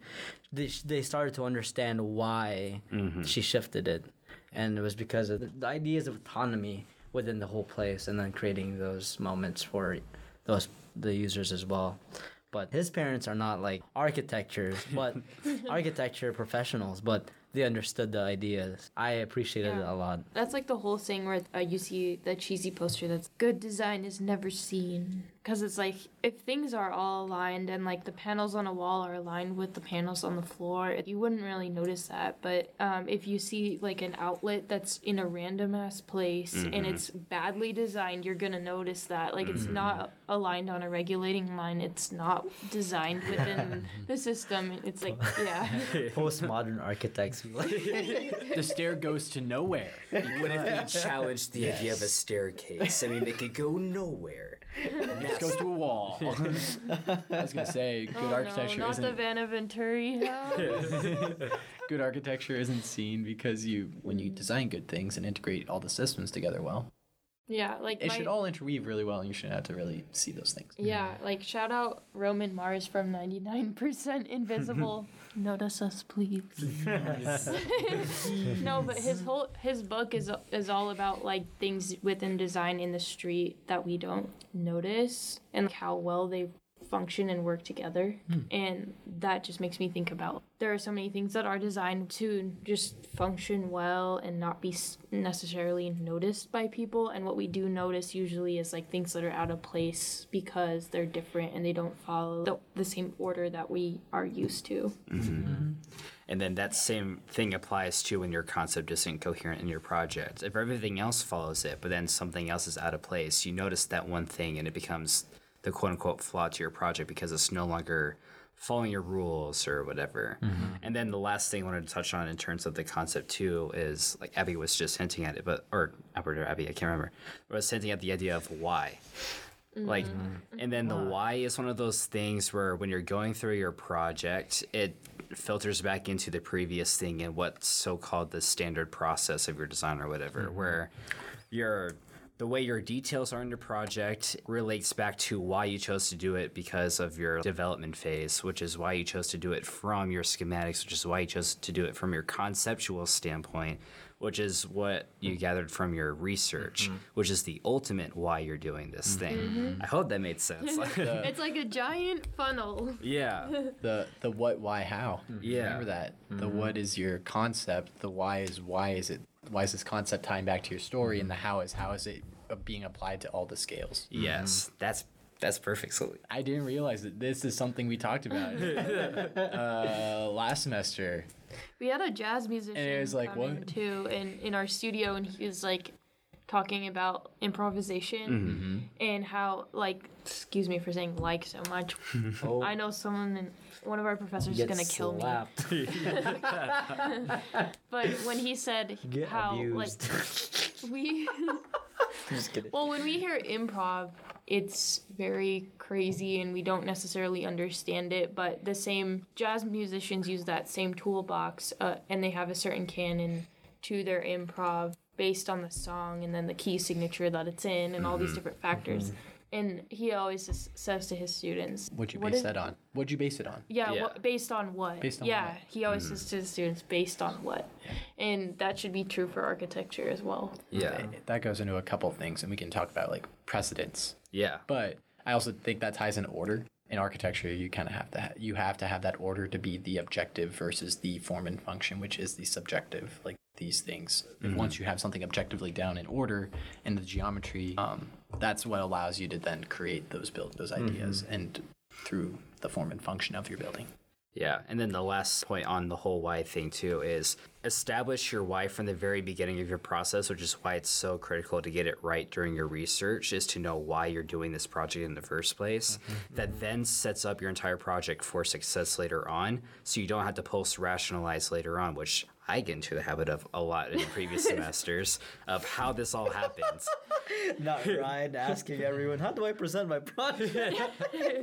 they, they started to understand why she shifted it, and it was because of the, the ideas of autonomy within the whole place and then creating those moments for those the users as well. But his parents are not like architectures but [LAUGHS] architecture professionals but they understood the ideas. I appreciated it a lot. That's like the whole thing where uh, you see the cheesy poster that's good design is never seen. Because it's like, if things are all aligned and like the panels on a wall are aligned with the panels on the floor, you wouldn't really notice that. But um, if you see like an outlet that's in a random ass place and it's badly designed, you're going to notice that. Like, it's not aligned on a regulating line, it's not designed within [LAUGHS] the system. It's like, [LAUGHS] yeah. [LAUGHS] postmodern architects the stair goes to nowhere. What if they challenged the idea of a staircase? I mean, they could go nowhere. It goes to a wall. [LAUGHS] I was gonna say, oh, good Oh, architecture no, not the isn't Vanna Venturi house. [LAUGHS] good architecture isn't seen because you when you design good things and integrate all the systems together well, Yeah, like it my, should all interweave really well, and you shouldn't have to really see those things. yeah, like shout out Roman Mars from 99% Invisible. [LAUGHS] Notice us, please. [LAUGHS] no, but his whole his book is is all about like things within design in the street that we don't notice and like, how well they function and work together. Hmm. And that just makes me think about there are so many things that are designed to just function well and not be necessarily noticed by people. And what we do notice usually is like things that are out of place because they're different and they don't follow the, the same order that we are used to. Mm-hmm. Mm-hmm. And then that same thing applies to when your concept isn't coherent in your project. If everything else follows it, but then something else is out of place, you notice that one thing and it becomes the quote unquote flaw to your project because it's no longer following your rules or whatever. Mm-hmm. And then the last thing I wanted to touch on in terms of the concept too is like Abby was just hinting at it, but or Albert or Abby, I can't remember, was hinting at the idea of why. Mm-hmm. Like, mm-hmm. and then the why? is one of those things where when you're going through your project, it filters back into the previous thing and what's so called the standard process of your design or whatever, where your the way your details are in your project relates back to why you chose to do it because of your development phase, which is why you chose to do it from your schematics, which is why you chose to do it from your conceptual standpoint, which is what you gathered from your research, mm-hmm. which is the ultimate why you're doing this mm-hmm. thing. Mm-hmm. I hope that made sense. [LAUGHS] [LAUGHS] It's like a giant funnel. yeah. [LAUGHS] The the what, why, how. Yeah. Remember that. The what is your concept. The why is why is it why is this concept tying back to your story, and the how is how is it being applied to all the scales. Yes. Mm-hmm. That's that's perfect. So I didn't realize that this is something we talked about [LAUGHS] uh, last semester. We had a jazz musician And it was like, come in what? too, in in our studio, and he was like talking about improvisation mm-hmm. Mm-hmm. and how like excuse me for saying like so much. [LAUGHS] oh, I know someone in one of our professors is gonna kill me. [LAUGHS] But when he said Get how abused. like we just kidding. Well when we hear improv it's very crazy and we don't necessarily understand it but the same jazz musicians use that same toolbox uh, and they have a certain canon to their improv based on the song and then the key signature that it's in and all these different factors and he always s- says to his students What'd you "What base is- that on? What'd you base it on? yeah, Yeah. What, based on what? Based on yeah, what? he always says to the students, based on what? And that should be true for architecture as well. yeah. That goes into a couple of things, and we can talk about like precedents. Yeah. But I also think that ties in order. In architecture, you kind of have to ha- you have to have that order to be the objective versus the form and function, which is the subjective. Like these things, if once you have something objectively down in order and the geometry, um, that's what allows you to then create those build those mm-hmm. ideas and through the form and function of your building. Yeah, and then the last point on the whole why thing too is establish your why from the very beginning of your process, which is why it's so critical to get it right during your research is to know why you're doing this project in the first place. Mm-hmm. That then sets up your entire project for success later on, so you don't have to post rationalize later on, which I get into the habit of a lot in previous [LAUGHS] semesters of how this all happens. [LAUGHS] Not Ryan asking everyone, how do I present my project? [LAUGHS]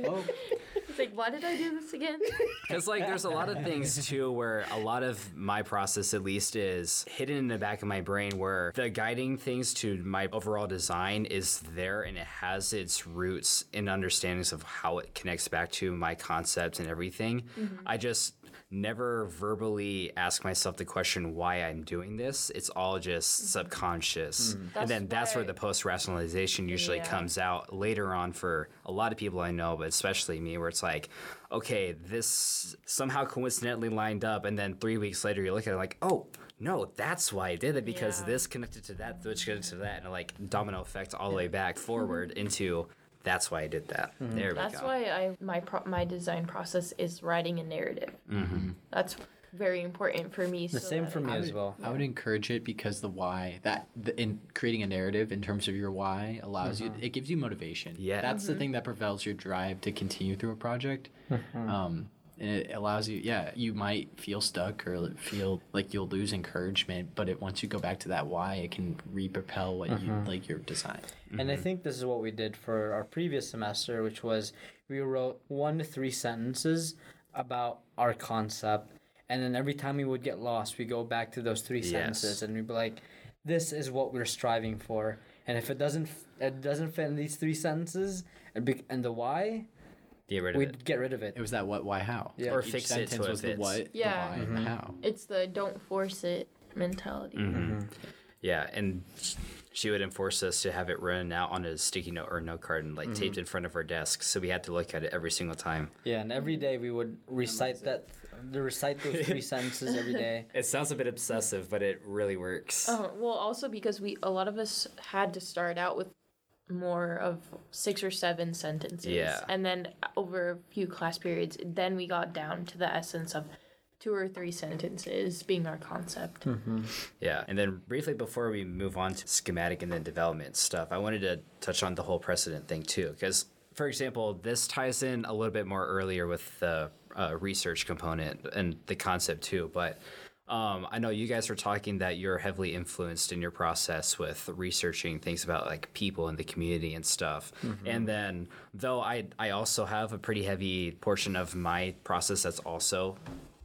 Oh. It's like, why did I do this again? Because like there's a lot of things too where a lot of my process at least is hidden in the back of my brain where the guiding things to my overall design is there and it has its roots in understandings of how it connects back to my concepts and everything. Mm-hmm. I just never verbally ask myself the question why I'm doing this. It's all just mm-hmm. subconscious. Mm-hmm. And That's then that's where the post rationalization usually Yeah. comes out later on for a lot of people I know, but especially me, where it's like, okay, this somehow coincidentally lined up, and then three weeks later you look at it like, oh, no, that's why I did it because Yeah. this connected to that, which connected to that, and like domino effect all the way back forward mm-hmm. into that's why I did that. There we That's go. why I my pro- my design process is writing a narrative. Mm-hmm. That's very important for me. The so same for me I as would, well. I would encourage it because the why that the, in creating a narrative in terms of your why allows you it gives you motivation. Yeah. that's the thing that propels your drive to continue through a project. Um, and it allows you, yeah, you might feel stuck or feel like you'll lose encouragement, but it once you go back to that why, it can re-propel what you mm-hmm. like your design. And I mm-hmm. think this is what we did for our previous semester, which was we wrote one to three sentences about our concept. And then every time we would get lost, we go back to those three Yes. sentences and we'd be like, this is what we're striving for. And if it doesn't, it doesn't fit in these three sentences and, be- and the why, Get rid of we'd it. get rid of it. It was that what, why, how. Yeah. Or Each fix it so it was the fits. what, Yeah. the why, and the mm-hmm. how. it's the don't force it mentality. Mm-hmm. Yeah, and she would enforce us to have it written out on a sticky note or note card and like taped mm-hmm. in front of our desk, so we had to look at it every single time. Yeah, and every day we would recite that, recite those three [LAUGHS] sentences every day. It sounds a bit obsessive, but it really works. Uh, well, also because we a lot of us had to start out with more of six or seven sentences. Yeah. And then over a few class periods, then we got down to the essence of two or three sentences being our concept. Yeah, and then briefly before we move on to schematic and then development stuff, I wanted to touch on the whole precedent thing too, because for example, this ties in a little bit more earlier with the uh, research component and the concept too, but. Um, I know you guys were talking that you're heavily influenced in your process with researching things about like people in the community and stuff. And then, though I I also have a pretty heavy portion of my process that's also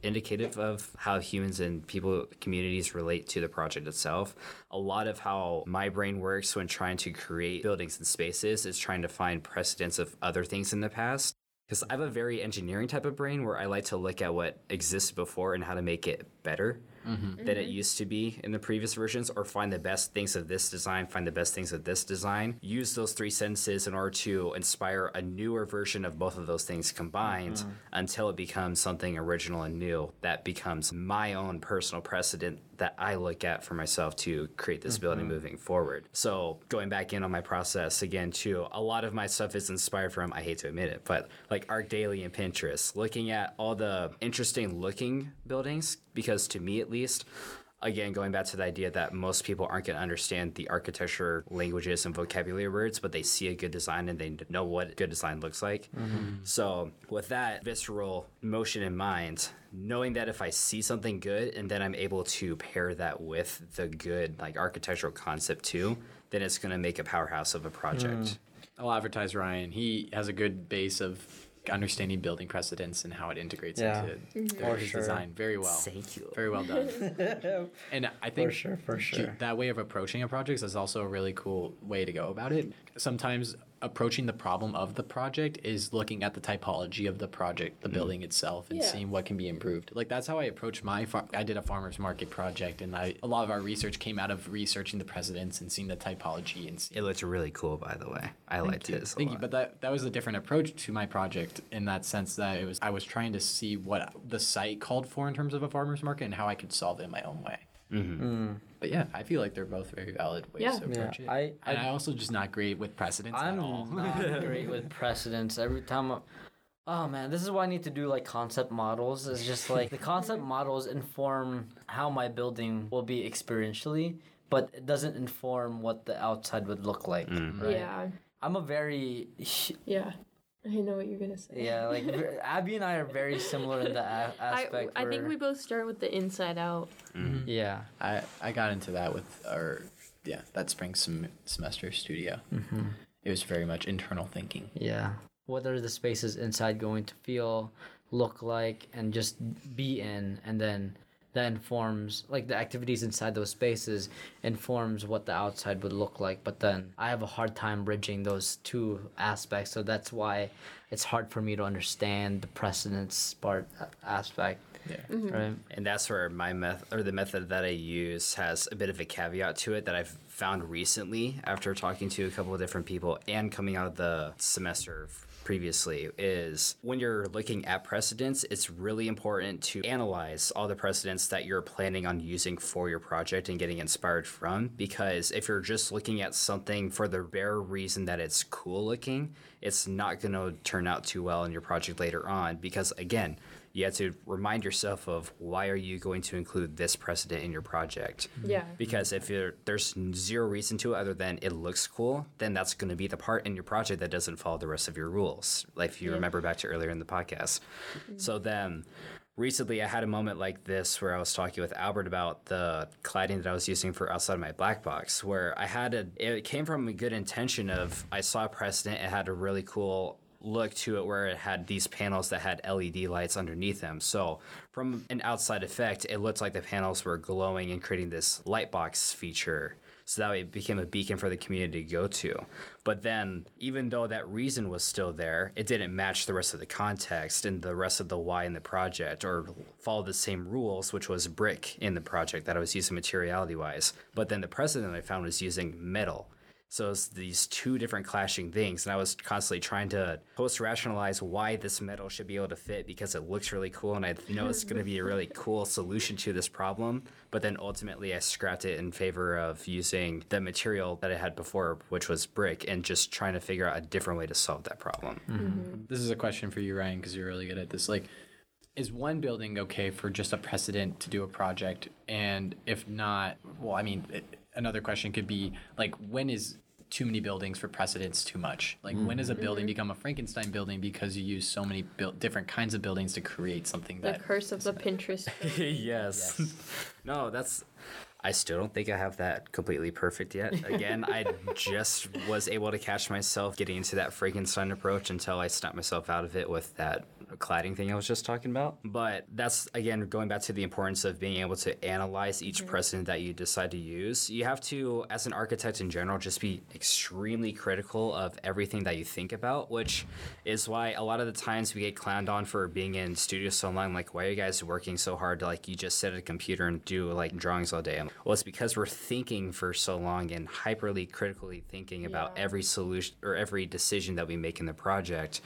indicative of how humans and people communities relate to the project itself. A lot of how my brain works when trying to create buildings and spaces is trying to find precedents of other things in the past. Because I have a very engineering type of brain where I like to look at what existed before and how to make it better mm-hmm. than it mm-hmm. used to be in the previous versions, or find the best things of this design, find the best things of this design. Use those three sentences in order to inspire a newer version of both of those things combined mm-hmm. until it becomes something original and new that becomes my own personal precedent that I look at for myself to create this building mm-hmm. moving forward. So going back in on my process again too, a lot of my stuff is inspired from I hate to admit it, but like ArchDaily and Pinterest, looking at all the interesting looking buildings because to me at least again going back to the idea that most people aren't going to understand the architecture languages and vocabulary words but they see a good design and they know what good design looks like. Mm-hmm. So with that visceral motion in mind knowing that if i see something good and then i'm able to pair that with the good like architectural concept too then it's going to make a powerhouse of a project. Mm. I'll advertise Ryan. He has a good base of understanding building precedents and how it integrates Yeah. into mm-hmm. For his sure. design very well. Thank you. Very well done. [LAUGHS] and I think for sure, for sure. that way of approaching a project is also a really cool way to go about it. Sometimes approaching the problem of the project is looking at the typology of the project, the mm-hmm. building itself, and Yeah. seeing what can be improved. Like that's how I approached my. Far- I did a farmers market project, and I a lot of our research came out of researching the precedents and seeing the typology and seeing it looks really cool by the way i liked Thank you. his a Thank you. But that that was a different approach to my project in that sense that it was I was trying to see what the site called for in terms of a farmer's market and how I could solve it in my own way. Mm-hmm. Mm. But yeah, I feel like they're both very valid ways Yeah. to Yeah, it. I- and I- I also just not great with precedents I'm at all. not [LAUGHS] great with precedents. Every time I, Oh man, this is why I need to do like concept models. It's just like the concept [LAUGHS] models inform how my building will be experientially, but it doesn't inform what the outside would look like. Mm-hmm. Right? Yeah. I'm a very Yeah. I know what you're gonna say. yeah, like [LAUGHS] Abby and I are very similar in the a- [LAUGHS] I, aspect. I think we both start with the inside out. yeah. I, I got into that with our yeah that spring sem- semester studio. Mm-hmm. It was very much internal thinking. Yeah. What are the spaces inside going to feel, look like, and just be in? And then that informs, like the activities inside those spaces informs what the outside would look like. But then I have a hard time bridging those two aspects. So that's why it's hard for me to understand the precedence part uh, aspect. Yeah. Right. And that's where my method or the method that I use has a bit of a caveat to it that I've found recently after talking to a couple of different people and coming out of the semester previously is when you're looking at precedents, it's really important to analyze all the precedents that you're planning on using for your project and getting inspired from. Because if you're just looking at something for the bare reason that it's cool looking, it's not going to turn out too well in your project later on. Because again, you have to remind yourself of why are you going to include this precedent in your project? Mm-hmm. Yeah. because if you're, there's zero reason to it other than it looks cool then that's going to be the part in your project that doesn't follow the rest of your rules like if you remember back to earlier in the podcast. Mm-hmm. So then recently i had a moment like this where i was talking with albert about the cladding that i was using for outside of my black box where i had a it came from a good intention of i saw a precedent it had a really cool look to it where it had these panels that had LED lights underneath them. So from an outside effect, it looked like the panels were glowing and creating this light box feature. So that way it became a beacon for the community to go to. But then, even though that reason was still there, it didn't match the rest of the context and the rest of the why in the project or follow the same rules, which was brick in the project that I was using materiality wise. But then the precedent I found was using metal. So it's these two different clashing things, and I was constantly trying to post rationalize why this metal should be able to fit because it looks really cool, and I know it's going to be a really [LAUGHS] cool solution to this problem. But then ultimately, I scrapped it in favor of using the material that I had before, which was brick, and just trying to figure out a different way to solve that problem. Mm-hmm. Mm-hmm. This is a question for you, Ryan, because you're really good at this. Like, is one building okay for just a precedent to do a project? And if not, well, I mean, it, another question could be like, when is too many buildings for precedents too much? Like, when does a building mm-hmm. become a Frankenstein building because you use so many buil- different kinds of buildings to create something The that curse of the Pinterest. [LAUGHS] building. yes. no, that's. I still don't think I have that completely perfect yet. Again, I [LAUGHS] just was able to catch myself getting into that Frankenstein approach until I snapped myself out of it with that cladding thing I was just talking about. But that's again going back to the importance of being able to analyze each mm-hmm. precedent that you decide to use. You have to, as an architect in general, just be extremely critical of everything that you think about, which is why a lot of the times we get clowned on for being in studio so long. Like, why are you guys working so hard to like you just sit at a computer and do like drawings all day? Well, it's because we're thinking for so long and hyperly critically thinking about Yeah. every solution or every decision that we make in the project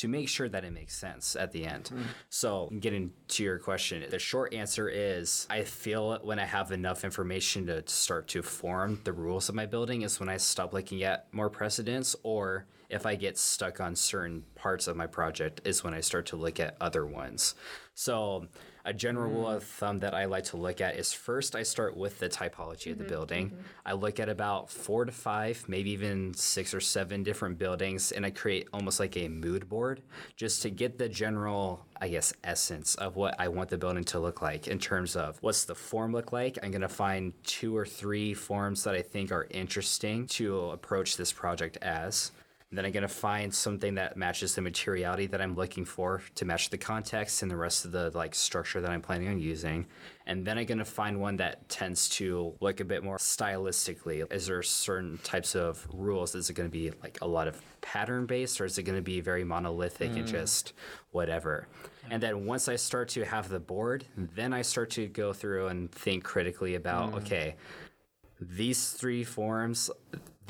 to make sure that it makes sense at the end. Mm-hmm. So, getting to your question, the short answer is I feel when I have enough information to start to form the rules of my building is when I stop looking at more precedents or if I get stuck on certain parts of my project is when I start to look at other ones. So, a general rule of mm. thumb that I like to look at is first I start with the typology of the mm-hmm, building. Mm-hmm. I look at about four to five, maybe even six or seven different buildings, and I create almost like a mood board just to get the general, I guess, essence of what I want the building to look like in terms of what's the form look like. I'm going to find two or three forms that I think are interesting to approach this project as. Then I'm going to find something that matches the materiality that I'm looking for to match the context and the rest of the like structure that I'm planning on using. And then I'm going to find one that tends to look a bit more stylistically. Is there certain types of rules? Is it going to be like a lot of pattern based or is it going to be very monolithic and mm. just whatever? And then once I start to have the board, then I start to go through and think critically about mm. okay, these three forms,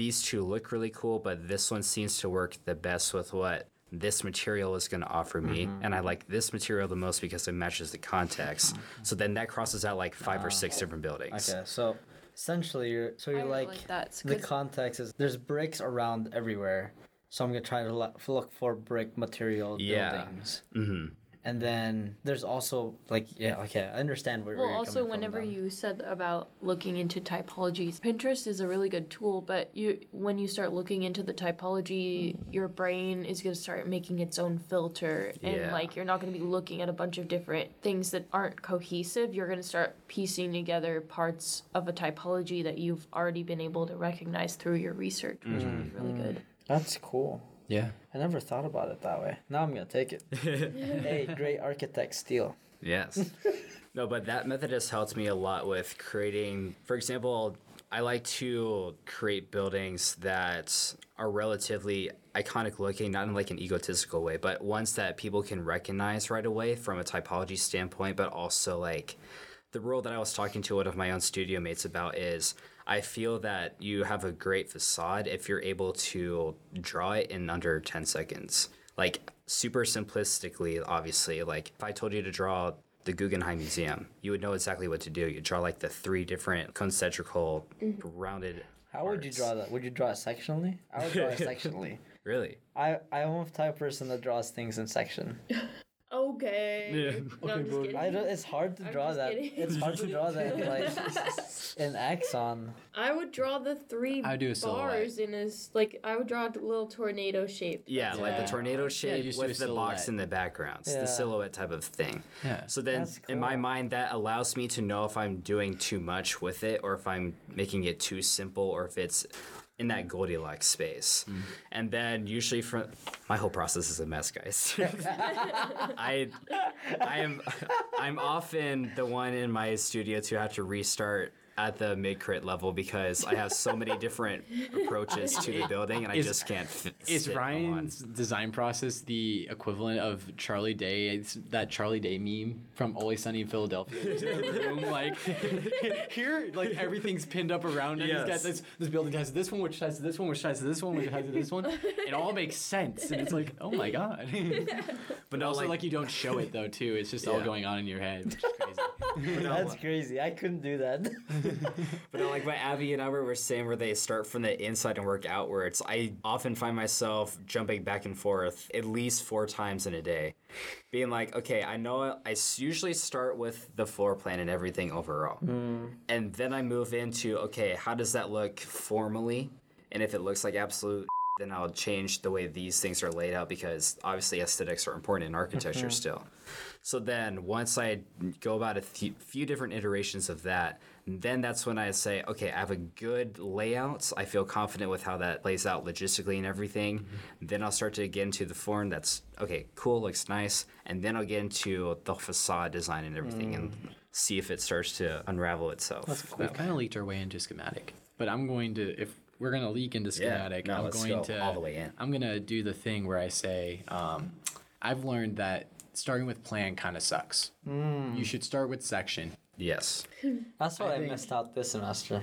these two look really cool, but this one seems to work the best with what this material is going to offer me. Mm-hmm. And I like this material the most because it matches the context. Mm-hmm. So then that crosses out like five or six ah. different buildings. Okay, so essentially, you're so you're really like, like that. The context is there's bricks around everywhere, So I'm gonna try to look for brick material Yeah. buildings. hmm And then there's also like yeah okay I understand where, where Well, you're also, coming whenever now. you said about looking into typologies, Pinterest is a really good tool. But you, when you start looking into the typology, your brain is going to start making its own filter, and Yeah. like you're not going to be looking at a bunch of different things that aren't cohesive. You're going to start piecing together parts of a typology that you've already been able to recognize through your research, which would be mm. really good. that's cool. Yeah. I never thought about it that way. Now I'm gonna take it. [LAUGHS] hey, great architect steel. Yes. [LAUGHS] no, but that method has helped me a lot with creating, for example, I like to create buildings that are relatively iconic looking, not in like an egotistical way, but ones that people can recognize right away from a typology standpoint, but also like the rule that I was talking to one of my own studio mates about is I feel that you have a great facade if you're able to draw it in under 10 seconds. Like super simplistically, obviously, like if I told you to draw the Guggenheim Museum, you would know exactly what to do. You draw like the three different concentrical mm-hmm. rounded How would you draw that? Would you draw it sectionally? I would draw it [LAUGHS] sectionally. Really? I I am the type of person that draws things in section. [LAUGHS] Okay. Yeah. No, I'm just kidding. I don't, it's hard to draw that. kidding. It's hard to draw that in, like [LAUGHS] in Axon. I would draw the three I do a silhouette. bars in as like I would draw a little tornado shape. Yeah, like the tornado shape just do with a the box silhouette. in the background. It's Yeah. the silhouette type of thing. Yeah. So then, That's in my cool. mind, that allows me to know if I'm doing too much with it, or if I'm making it too simple, or if it's in that mm. Goldilocks space. Mm. And then usually, from my whole process is a mess, guys. [LAUGHS] [LAUGHS] I, I am, [LAUGHS] I'm often the one in my studio to have to restart at the mid crit level because I have so many different approaches to the [LAUGHS] building, and I Is- just can't. Fit, Is sit on. Ryan's design process the equivalent of Charlie Day? It's that Charlie Day meme from Always Sunny in Philadelphia. [LAUGHS] There's in the room, like [LAUGHS] here, like everything's pinned up around. And he's got this. This building has this one, which has this one, which has this one, which has this one. It all makes sense, and it's like, oh my god. But also, no, like, like, you don't show it though, too. It's just all going on in your head, which is crazy. That's crazy. I couldn't do that. [LAUGHS] But no, like what Abby and Albert were saying, where they start from the inside and work outwards, I often find myself jumping back and forth at least four times in a day. Being like, okay, I know I usually start with the floor plan and everything overall. Mm. And then I move into, okay, how does that look formally? And if it looks like absolute then I'll change the way these things are laid out because obviously aesthetics are important in architecture mm-hmm. still. So then once I go about a few, few different iterations of that, then that's when I say, okay, I have a good layout. I feel confident with how that plays out logistically and everything. Mm-hmm. Then I'll start to get into the form that's okay, cool, looks nice, and then I'll get into the facade design and everything and mm. see if it starts to unravel itself. We've kind of leaked our way into schematic, but I'm going to if we're gonna leak into Yeah, schematic, no, I'm let's going go to all the way in. I'm gonna do the thing where I say, um, I've learned that starting with plan kind of sucks. Mm. You should start with section. Yes. That's what I, think- missed out this semester.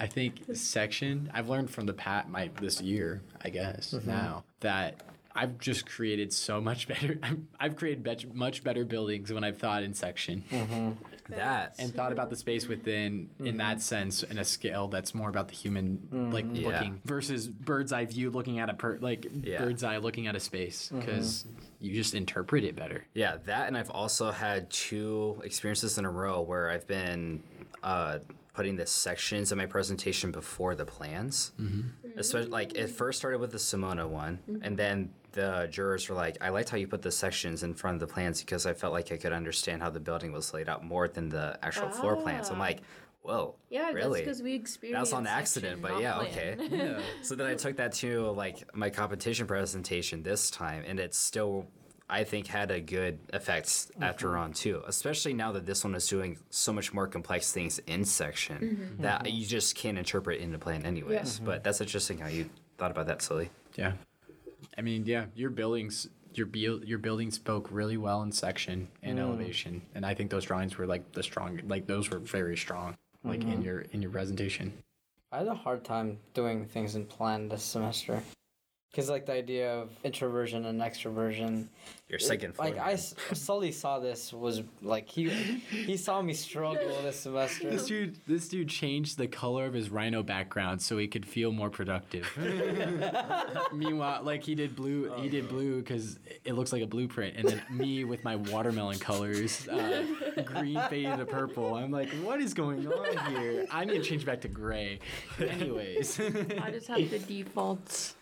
I think section. I've learned from the pat my this year, I guess mm-hmm. now that I've just created so much [LAUGHS] better. I've created bet- much better buildings when I've thought in section. Mm-hmm. That and thought about the space within in that sense in a scale that's more about the human like Yeah. looking versus bird's eye view looking at a per like Yeah. bird's eye looking at a space because you just interpret it better Yeah, that and I've also had two experiences in a row where I've been uh, putting the sections of my presentation before the plans. Mm-hmm. Especially like it first started with the Simona one, and then the jurors were like, "I liked how you put the sections in front of the plans because I felt like I could understand how the building was laid out more than the actual floor plans." I'm Ah. like, "Whoa, Yeah, really?" that's because we experienced. That's on accident, but yeah, okay. [LAUGHS] yeah So then I took that to like my competition presentation this time, and it still, I think, had a good effect after on too. Especially now that this one is doing so much more complex things in section that you just can't interpret in the plan anyways. But that's interesting how you thought about that, Silly. yeah i mean yeah your buildings your build your building spoke really well in section and mm. elevation and i think those drawings were like the strong like those were very strong like in mm-hmm. your in your presentation. I had a hard time doing things in plan this semester. Because like the idea of introversion and extroversion. Your second floor. Like i slowly saw this was like he he saw me struggle this semester. This dude, this dude changed the color of his rhino background so he could feel more productive. [LAUGHS] Meanwhile, like he did blue, he did blue because it looks like a blueprint, and then me with my watermelon colors, uh, [LAUGHS] green faded to purple. I'm like, what is going on here? I need to change back to gray. [LAUGHS] Anyways, I just have the defaults.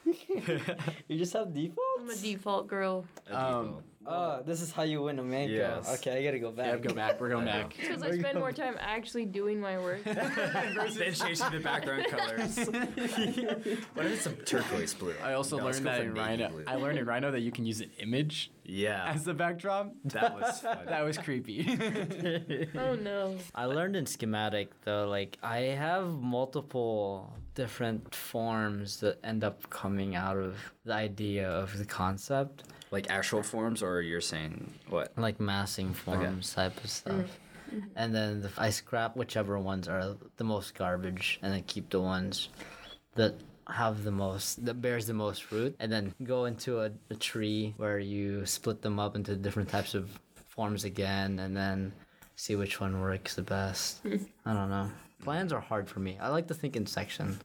[LAUGHS] You just have defaults? I'm a default girl. um, Oh, this is how you win a mango. Yes. Okay, I gotta go back. yeah, go back. We're going [LAUGHS] back. Because I spend more time actually doing my work. [LAUGHS] then changing the background colors. what if it's some turquoise blue? I also No, learned that in Rhino. blue. I learned in Rhino that you can use an image yeah, as the backdrop. that was fun. That was creepy. Oh no. I learned in schematic though, like I have multiple different forms that end up coming out of the idea of the concept, like actual forms, or you're saying what? like massing forms type of stuff. Mm-hmm. And then the, I scrap whichever ones are the most garbage, and then keep the ones that have the most that bears the most fruit, and then go into a, a tree where you split them up into different types of forms again, and then see which one works the best. Mm-hmm. I don't know. Plans are hard for me. I like to think in section.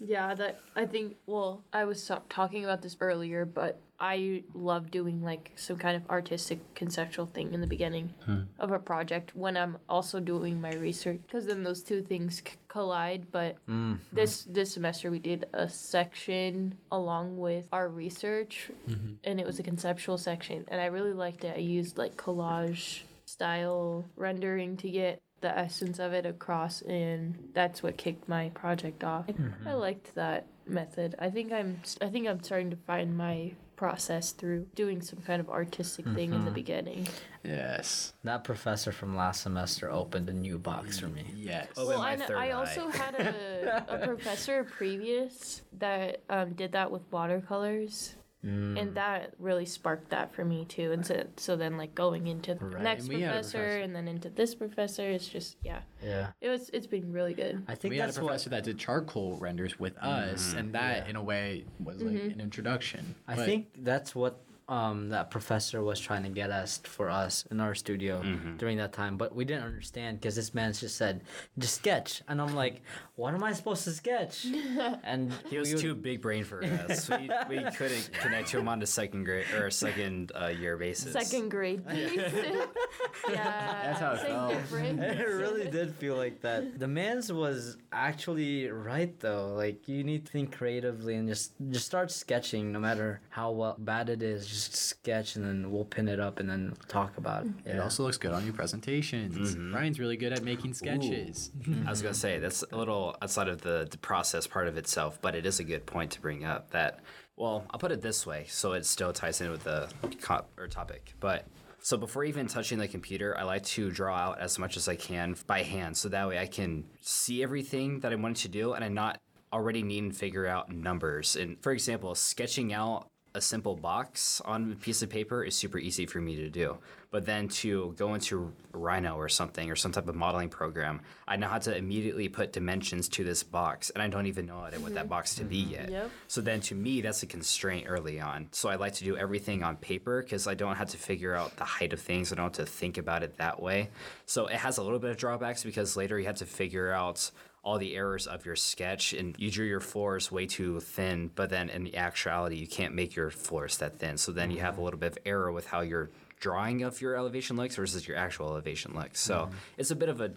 Yeah, that I think. Well, I was so- talking about this earlier, but I love doing like some kind of artistic conceptual thing in the beginning hmm. of a project when I'm also doing my research, because then those two things c- collide. But mm-hmm. this this semester we did a section along with our research, mm-hmm. and it was a conceptual section, and I really liked it. I used like collage style rendering to get the essence of it across and that's what kicked my project off i liked that method i think i'm i think i'm starting to find my process through doing some kind of artistic thing in the beginning yes. That professor from last semester opened a new box for me. Yes. Oh, well my and third i eye. also had a, a [LAUGHS] professor previous that um, did that with watercolors Mm. and that really sparked that for me too. And so, so then like going into the Right, next and we had a professor, professor- and then into this professor it's just yeah. Yeah. it was it's been really good. I think we had a that's what professor that did charcoal renders with us, mm-hmm. and that, in a way, was like mm-hmm. an introduction. I But think that's what um, that professor was trying to get us for us in our studio during that time, but we didn't understand because this man just said, "Just sketch," and I'm like, "What am I supposed to sketch?" [LAUGHS] and He was we would- too big brain for us. [LAUGHS] We, we couldn't connect to him on a second grade or a second uh, year basis. second grade [LAUGHS] basis. yeah, That's how it felt. difference. it really did feel like that. The man's was actually right though. Like you need to think creatively and just just start sketching, no matter how well bad it is. Just sketch and then we'll pin it up and then talk about it. It also looks good on your presentations. Mm-hmm. Ryan's really good at making sketches. [LAUGHS] I was gonna say that's a little outside of the, the process part of itself, but it is a good point to bring up. That well, I'll put it this way, so it still ties in with the co- or topic. But so before even touching the computer, I like to draw out as much as I can by hand, so that way I can see everything that I wanted to do, and I'm not already needing to figure out numbers. And for example, sketching out a simple box on a piece of paper is super easy for me to do. But then to go into Rhino or something or some type of modeling program, I know how to immediately put dimensions to this box, and I don't even know what I want that mm-hmm. box to be mm-hmm. yet. Yep. So then to me, that's a constraint early on. So I like to do everything on paper because I don't have to figure out the height of things. I don't have to think about it that way. So it has a little bit of drawbacks because later you have to figure out all the errors of your sketch and you drew your floors way too thin, but then in the actuality, you can't make your floors that thin. So then you have a mm-hmm. little bit of error with how your drawing of your elevation looks versus your actual elevation looks. So mm-hmm. it's a bit of a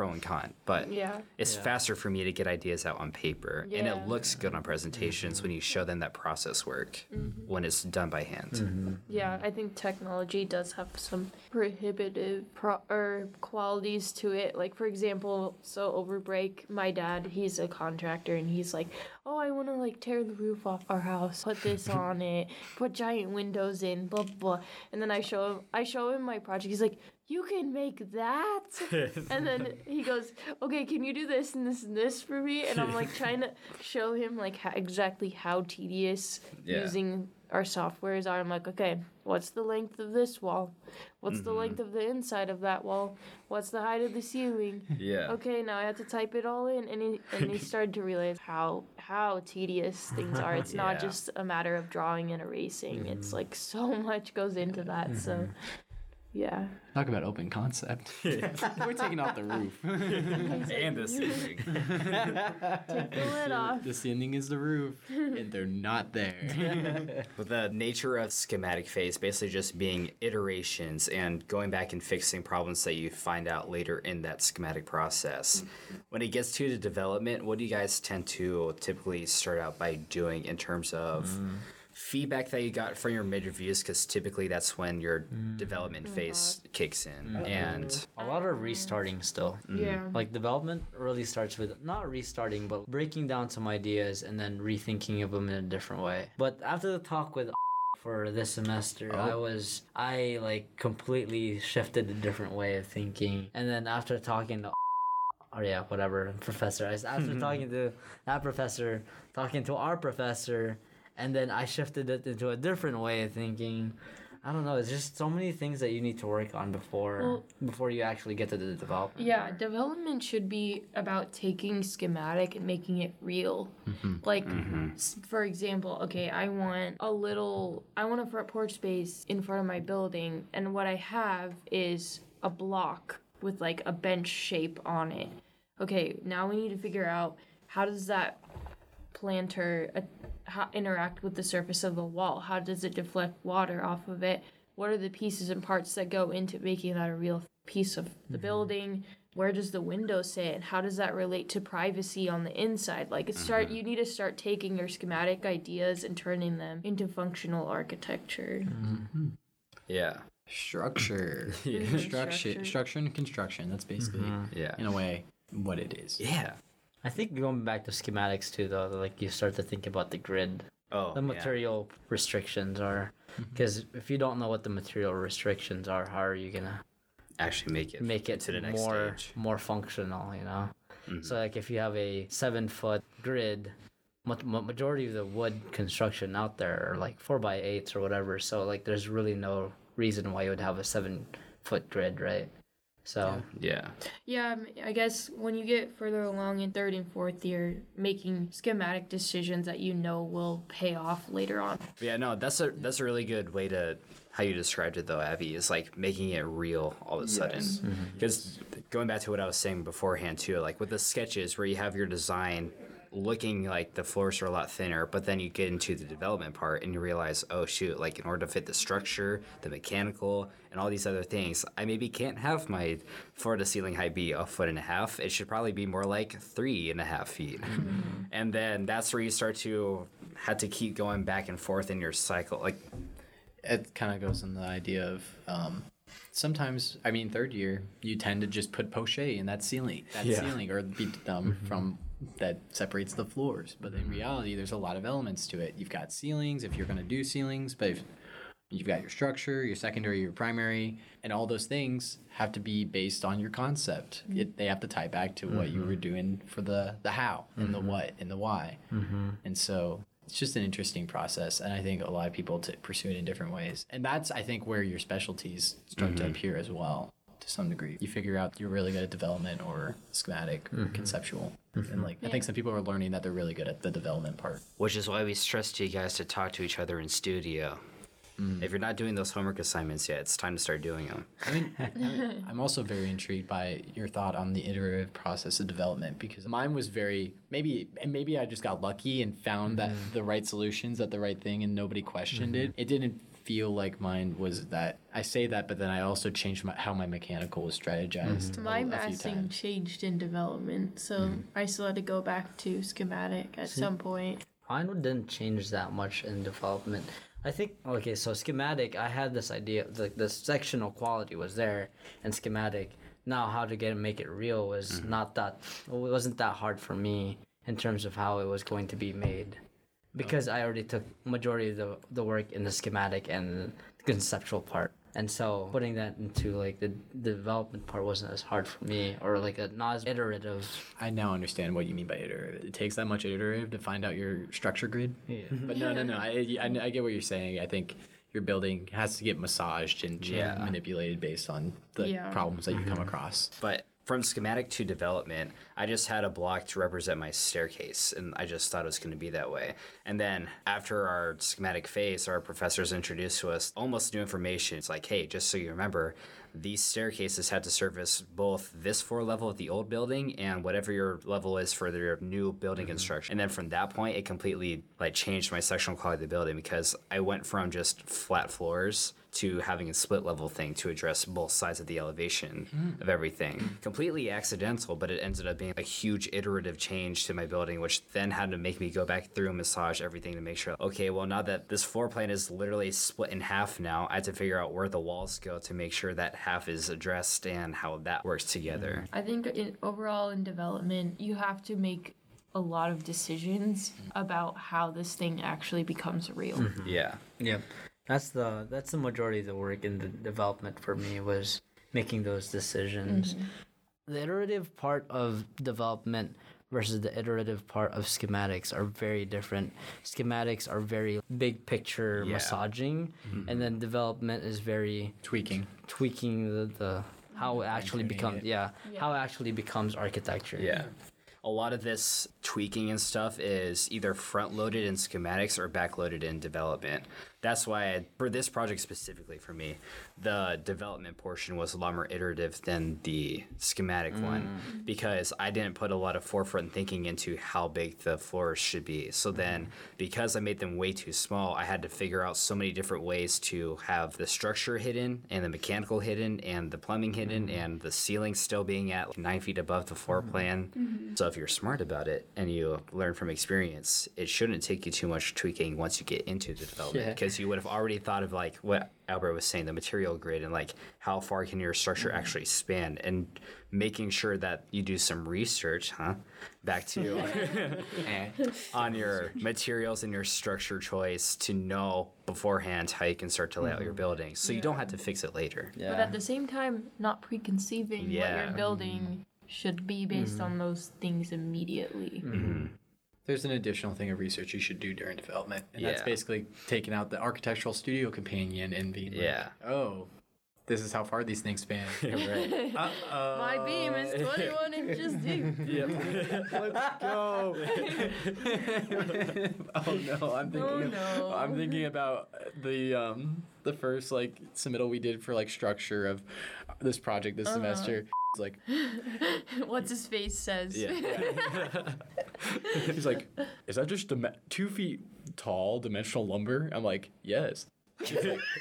pro and con, but Yeah. it's faster for me to get ideas out on paper and it looks good on presentations when you show them that process work Mm-hmm. when it's done by hand. Mm-hmm. Yeah, I think technology does have some prohibitive pro- or qualities to it. Like for example, so over break, my dad, he's a contractor and he's like, "Oh, I want to like tear the roof off our house, put this [LAUGHS] on it, put giant windows in, blah blah." blah. And then I show him I show him my project. He's like, "You can make that?" [LAUGHS] and then he goes, "Okay, can you do this and this and this for me?" And I'm like trying to show him like how, exactly how tedious Yeah. using our softwares are. I'm like, okay, what's the length of this wall? What's the mm-hmm. length of the inside of that wall? What's the height of the ceiling? Yeah. Okay, now I have to type it all in, and he and he started to realize how how tedious things are. It's not [LAUGHS] just a matter of drawing and erasing. It's mm-hmm. like so much goes into that. So, mm-hmm. Yeah. Talk about open concept. [LAUGHS] [LAUGHS] We're taking off the roof. [LAUGHS] and the ceiling. Take the lid off. the ceiling is the roof, and they're not there. but the nature of schematic phase basically just being iterations and going back and fixing problems that you find out later in that schematic process. When it gets to the development, what do you guys tend to typically start out by doing in terms of mm. Feedback that you got from your mid reviews? Because typically that's when your mm. development mm-hmm. phase kicks in. Mm. And mm-hmm. A lot of restarting still. Mm-hmm. Yeah. Like development really starts with not restarting, but breaking down some ideas and then rethinking of them in a different way. But after the talk with [LAUGHS] for this semester, oh. I was I like completely shifted a different way of thinking. And then after talking to [LAUGHS] or yeah, whatever professor, I after [LAUGHS] talking to that professor, talking to our professor, and then I shifted it into a different way of thinking. I don't know. It's just so many things that you need to work on before Well- before you actually get to the development. Yeah, development should be about taking schematic and making it real. Like, s- for example, okay, I want a little, I want a front porch space in front of my building, and what I have is a block with like a bench shape on it. Okay, now we need to figure out how does that planter uh, how, interact with the surface of the wall? How does it deflect water off of it? What are the pieces and parts that go into making that a real piece of the mm-hmm. building? Where does the window sit? How does that relate to privacy on the inside? Like, it start mm-hmm. you need to start taking your schematic ideas and turning them into functional architecture. Mm-hmm. yeah. Structure. [LAUGHS] Structure. Structure. Structure and construction. That's basically, Yeah. in a way, what it is. Yeah. I think going back to schematics too, though, like you start to think about the grid, Oh, the yeah. material restrictions are, mm-hmm. because if you don't know what the material restrictions are, how are you gonna Actually make it make it to the next more stage. more functional? You know, mm-hmm. so like if you have a seven foot grid, ma- ma- majority of the wood construction out there are like four by eights or whatever. So like there's really no reason why you would have a seven foot grid, right? So Yeah. Yeah, um, I guess when you get further along in third and fourth year, making schematic decisions that you know will pay off later on. Yeah, no, that's a that's a really good way to how you described it though, Abby, is like making it real all of a sudden. Because going back to what I was saying beforehand too, like with the sketches where you have your design looking like the floors are a lot thinner, but then you get into the development part and you realize, oh shoot, like in order to fit the structure, the mechanical, and all these other things, I maybe can't have my floor to ceiling height be a foot and a half. It should probably be more like three and a half feet. [LAUGHS] and then that's where you start to have to keep going back and forth in your cycle. Like it kind of goes in the idea of um, sometimes I mean third year you tend to just put poche in that ceiling that Yeah. ceiling or be um, from that separates the floors. But in mm-hmm. reality there's a lot of elements to it. You've got ceilings if you're going to do ceilings but if you've got your structure your secondary your primary and all those things have to be based on your concept. Mm-hmm. It, they have to tie back to what you were mm-hmm. doing for the the how and the what and the why. And so it's just an interesting process and i think a lot of people to pursue it in different ways. And that's i think where your specialties start to appear as well to some degree. You figure out you're really good at development or schematic or conceptual and mm-hmm. like i think some people are learning that they're really good at the development part Which is why we stress to you guys to talk to each other in studio. Mm. If you're not doing those homework assignments yet, it's time to start doing them. I mean, [LAUGHS] I'm- I'm also very intrigued by your thought on the iterative process of development because mine was very maybe and maybe I just got lucky and found that mm-hmm. the right solutions at the right thing and nobody questioned it. Mm-hmm. It didn't feel like mine was that. I say that, but then I also changed my, how my mechanical was strategized. Mm-hmm. a- My a, few massing times. changed in development, so mm-hmm. I still had to go back to schematic at some point. Mine didn't change that much in development. I think okay, so schematic. I had this idea, like the sectional quality was there, and schematic. Now, how to get make it real was mm-hmm. not that. It wasn't that hard for me in terms of how it was going to be made, because I already took majority of the the work in the schematic and the conceptual part. And so putting that into like the, the development part wasn't as hard for me or like a not as iterative. I now understand what you mean by iterative. It takes that much iterative to find out your structure grid. Yeah. Mm-hmm. But no, no, no. I, I, I get what you're saying. I think your building has to get massaged and Yeah. manipulated based on the Yeah. problems that you come mm-hmm. across. But from schematic to development, I just had a block to represent my staircase, and I just thought it was going to be that way. And then after our schematic phase, our professors introduced to us almost new information. It's like, hey, just so you remember, these staircases had to service both this floor level of the old building and whatever your level is for your new building mm-hmm. construction. And then from that point, it completely like changed my sectional quality of the building because I went from just flat floors to having a split level thing to address both sides of the elevation of hmm. everything. Completely accidental, but it ended up being a huge iterative change to my building, which then had to make me go back through and massage everything to make sure, okay, well, now that this floor plan is literally split in half now, I have to figure out where the walls go to make sure that half is addressed and how that works together. Hmm. I think in, overall in development, you have to make a lot of decisions hmm. about how this thing actually becomes real. Mm-hmm. Yeah. Yep. That's the that's the majority of the work in the development for me was making those decisions. Mm-hmm. The iterative part of development versus the iterative part of schematics are very different. Schematics are very big picture Yeah. massaging mm-hmm. and then development is very Tweaking. tweaking the, the how it actually Fine-tuning becomes it. yeah, how it actually becomes architecture. Yeah. A lot of this tweaking and stuff is either front loaded in schematics or back loaded in development. That's why, I, for this project specifically for me, the development portion was a lot more iterative than the schematic mm. one because I didn't put a lot of forefront thinking into how big the floors should be. So mm. then, because I made them way too small, I had to figure out so many different ways to have the structure hidden and the mechanical hidden and the plumbing hidden mm. and the ceiling still being at nine feet above the floor plan. Mm-hmm. So if you're smart about it and you learn from experience, it shouldn't take you too much tweaking once you get into the development Yeah. Because you would have already thought of like what Albert was saying, the material grid and like how far can your structure mm-hmm. actually span and making sure that you do some research, huh? Back to [LAUGHS] [LAUGHS] on your materials and your structure choice to know beforehand how you can start to lay out your mm-hmm. building so you don't have to fix it later. Yeah. But at the same time, not preconceiving what Yeah. you're building mm-hmm. should be based on those things immediately. There's an additional thing of research you should do during development, and that's basically taking out the architectural studio companion and being Yeah. like, oh, this is how far these things span. [LAUGHS] right. [LAUGHS] Uh-oh. My beam is 21 inches deep. [LAUGHS] Let's go. oh no, I'm thinking. Oh, of- no. I'm thinking about the um the first like submittal we did for like structure of this project this semester. It's like [LAUGHS] What's his face says. Yeah. [LAUGHS] he's like, is that just dim- two feet tall dimensional lumber? I'm like, yes. [LAUGHS]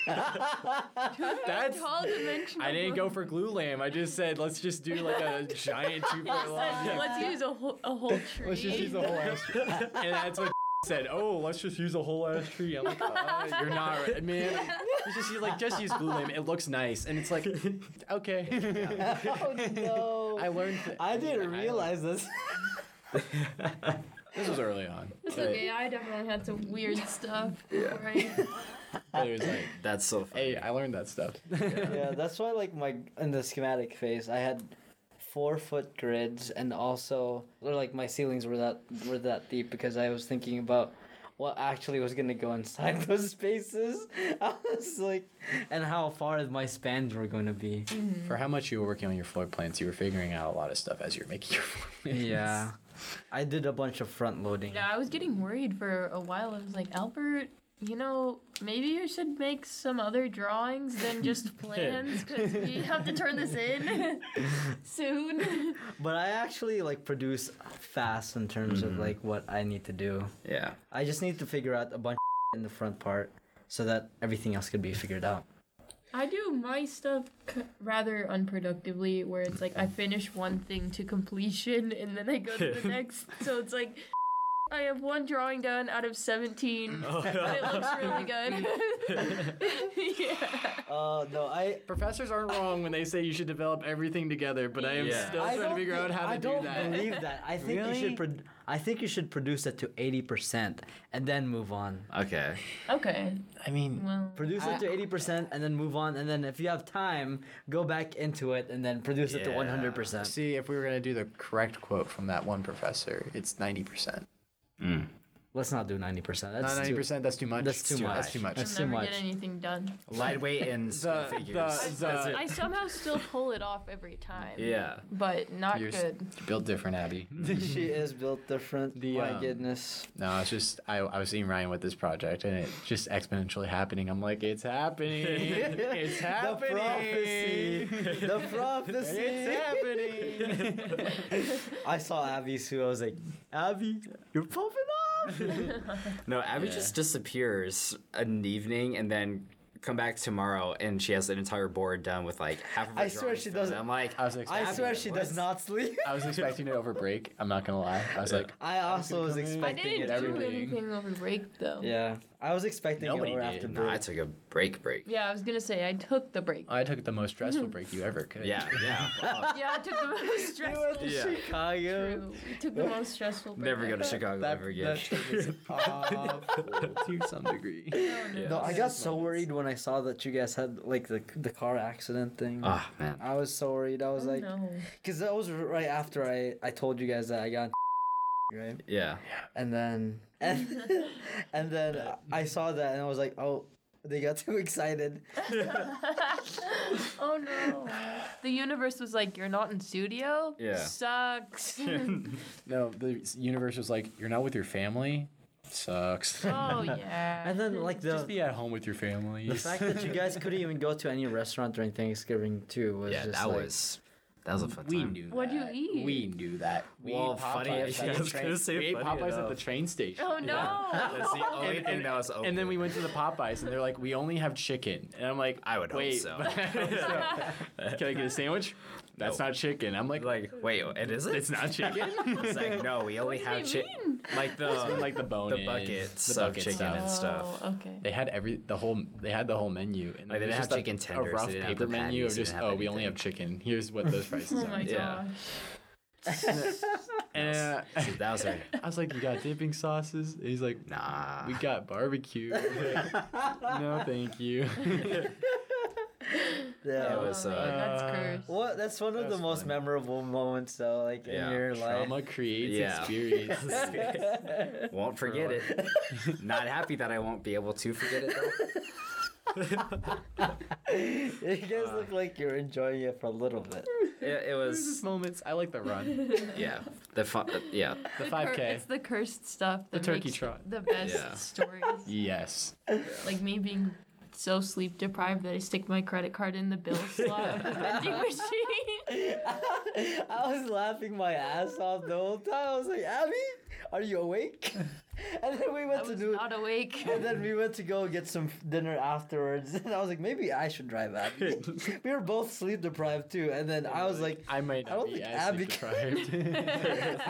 That's. Tall dimensional. I didn't go for glulam. I just said let's just do like a giant two foot long. Let's use a whole, a whole tree. Let's just use a whole ass tree. And that's what said. Oh, let's just use a whole ass tree. I'm like, uh, [LAUGHS] you're not right, man. It's just use like just use glulam. It looks nice, and it's like, [LAUGHS] okay. oh no. [LAUGHS] I learned. th- I didn't realize this. This was early on, It's but, okay. I definitely had some weird stuff. Right. but it was like, That's so funny. hey, I learned that stuff. yeah, that's why like my in the schematic phase I had four foot grids and also or, like my ceilings were that were that deep because I was thinking about what actually was gonna go inside [LAUGHS] those spaces. [LAUGHS] I was like and how far my spans were gonna be. Mm-hmm. For how much you were working on your floor plans, you were figuring out a lot of stuff as you were making your floor [LAUGHS] plans. Yeah. I did a bunch of front loading. Yeah, I was getting worried for a while. I was like, Albert, you know, maybe you should make some other drawings than [LAUGHS] just plans because we have to turn this in [LAUGHS] soon. But I actually like produce fast in terms of mm-hmm. like what I need to do. Yeah. I just need to figure out a bunch in the front part so that everything else could be figured out. I do my stuff c- rather unproductively, where it's like I [LAUGHS] finish one thing to completion and then I go to the next. So it's like I have one drawing done out of 17, [LAUGHS] but it looks really good. [LAUGHS] [LAUGHS] yeah. Uh, no, I. Professors aren't wrong when they say you should develop everything together, but I am yeah. still I trying to figure out how to I do that. I don't believe that. I think really? you should. Pro- I think you should produce it to 80% and then move on. Okay. Okay. I mean, well, produce I, it to 80% and then move on, and then if you have time, go back into it and then produce yeah. it to 100%. See, if we were going to do the correct quote from that one professor, it's 90%. Mm. Let's not do ninety percent. That's Not too- ninety percent. That's too much. That's too much. That's too much. That's I'll too never much. get anything done. Lightweight [LAUGHS] and The- figures. the- the- I somehow still pull it off every time. yeah. But not You're s- good. built different, Abby. [LAUGHS] she is built different. The, My um, goodness. No, it's just I, I was seeing Ryan with this project and it just exponentially happening. I'm like, it's happening. [LAUGHS] it's happening. The prophecy. the prophecy. It's happening. I saw Abby too. I was like, Abby, you're popping off. [LAUGHS] No, Abby Yeah. just disappears an evening and then come back tomorrow and she has an entire board done with like half of her I swear she doesn't- I'm like, I was I swear she does not sleep. I was expecting it over break. I'm not gonna lie. I was like, I also was come in. I expecting didn't it. do everything. anything over break though. Yeah, I was expecting Nobody it over did. after nah, I took a break break. Yeah, I was gonna say I took the break. I took the most stressful [LAUGHS] break you ever could. Yeah, [LAUGHS] yeah. Well, Yeah, I took the most stressful. Yeah. Chicago. True. We took the most stressful break. Never go to. [LAUGHS] Chicago That, ever again. that trip was awful to some degree. No, I got so worried when I saw that you guys had like the the car accident thing. Ah man. I was so worried. I was Oh, like, no. because that was right after I I told you guys that I got right, Yeah. and then and [LAUGHS] and then I saw that and I was like, oh, they got too excited. [LAUGHS] Oh no. The universe was like, "You're not in studio." Yeah. Sucks. [LAUGHS] No, the universe was like, you're not with your family. Sucks. oh yeah. And then like the Just be at home with your family. the fact that you guys couldn't even go to any restaurant during Thanksgiving too was Yeah, just that like, was that was a fun we time. knew What'd you that. eat? We knew that. We Well, ate funny- Popeyes yeah, at I the was train. gonna say we ate funny Popeyes at the train station. oh no. [LAUGHS] That's the only And- thing and- that was open. And then we went to the Popeyes, and they're like, "We only have chicken." And I'm like, I would hope Wait, so." [LAUGHS] [LAUGHS] Can I get a sandwich? That's No. not chicken. I'm like, like, wait, it isn't? it's not chicken. [LAUGHS] It's like, no, we only do have chicken. Like the like the bone, the buckets the of bucket chicken stuff. and stuff. Oh, okay. They had every the whole they had the whole menu and Like, they it was didn't have a- chicken a tenders, rough they paper the menu of just didn't have oh we only have chicken. Here's what those [LAUGHS] prices Oh are. my Yeah. gosh. [LAUGHS] And uh, So that was our I was like, you got dipping sauces? And he's like, nah. we got barbecue. no, thank you. Yeah. It was, Oh, uh, that's Uh, cursed. What? That's one of the most fun. memorable moments, though, like Yeah. in your life. Trauma creates Yeah. experience. [LAUGHS] Won't forget it. [LAUGHS] Not happy that I won't be able to forget it though. [LAUGHS] you guys look like you're enjoying it for a little bit. It, it was moments. I like the run. yeah. The fun yeah. The 5K. It's the cursed stuff that The turkey makes trot. the best Yeah. stories. Yes. Like me being so sleep deprived that I stick my credit card in the bill [LAUGHS] slot of the vending [LAUGHS] machine. I was laughing my ass off the whole time. I was like, Abby, are you awake? [LAUGHS] [LAUGHS] And then we I went to was do. not awake. [LAUGHS] And then we went to go get some dinner afterwards. [LAUGHS] And I was like, maybe I should drive Abby. we were both sleep deprived too. And then I was like, I might I not don't be think as Abby deprived.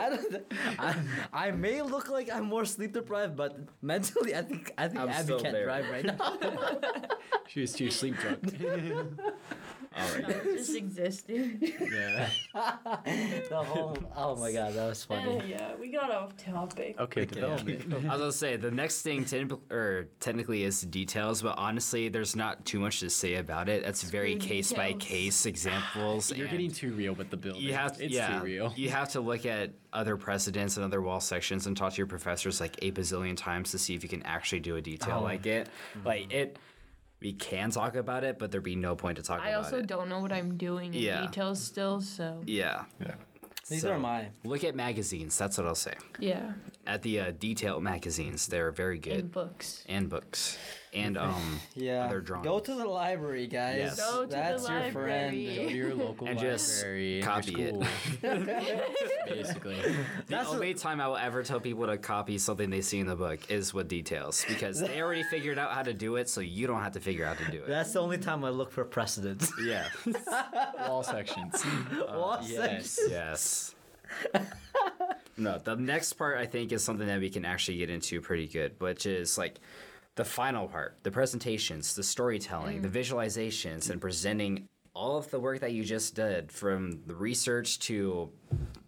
I don't. Th- I, I may look like I'm more sleep deprived, but mentally, I think I think I'm Abby can't there. drive right now. she was too sleep drunk. All right. Just existing. yeah. [LAUGHS] the whole. Oh my god, that was funny. yeah, we got off topic. Okay, development. [LAUGHS] I was gonna say the next thing techni- or technically is details, but honestly, there's not too much to say about it. It's very case by case examples. You're and getting too real with the building. you have to, it's yeah, too real. you have to look at other precedents and other wall sections and talk to your professors like a bazillion times to see if you can actually do a detail Oh. like it. Like it, we can talk about it, but there'd be no point to talk I about it. I also don't know what I'm doing in Yeah. details still, so Yeah. Yeah. Neither am I. Look at magazines. That's what I'll say. yeah. At the uh, detail magazines, they're very good. In books. and books and um [LAUGHS] Yeah. other drawings. Go to the library, guys. Yes. Go to the That's your Go to your [LAUGHS] local And just library in copy it. [LAUGHS] Basically. the That's what- only time I will ever tell people to copy something they see in the book is with details because they already figured out how to do it, so you don't have to figure out how to do it. That's the only time I look for precedents. yeah. Wall sections. Wall yes. yes. No, the next part I think is something that we can actually get into pretty good, which is like the final part, the presentations, the storytelling, the mm. visualizations, and presenting all of the work that you just did from the research to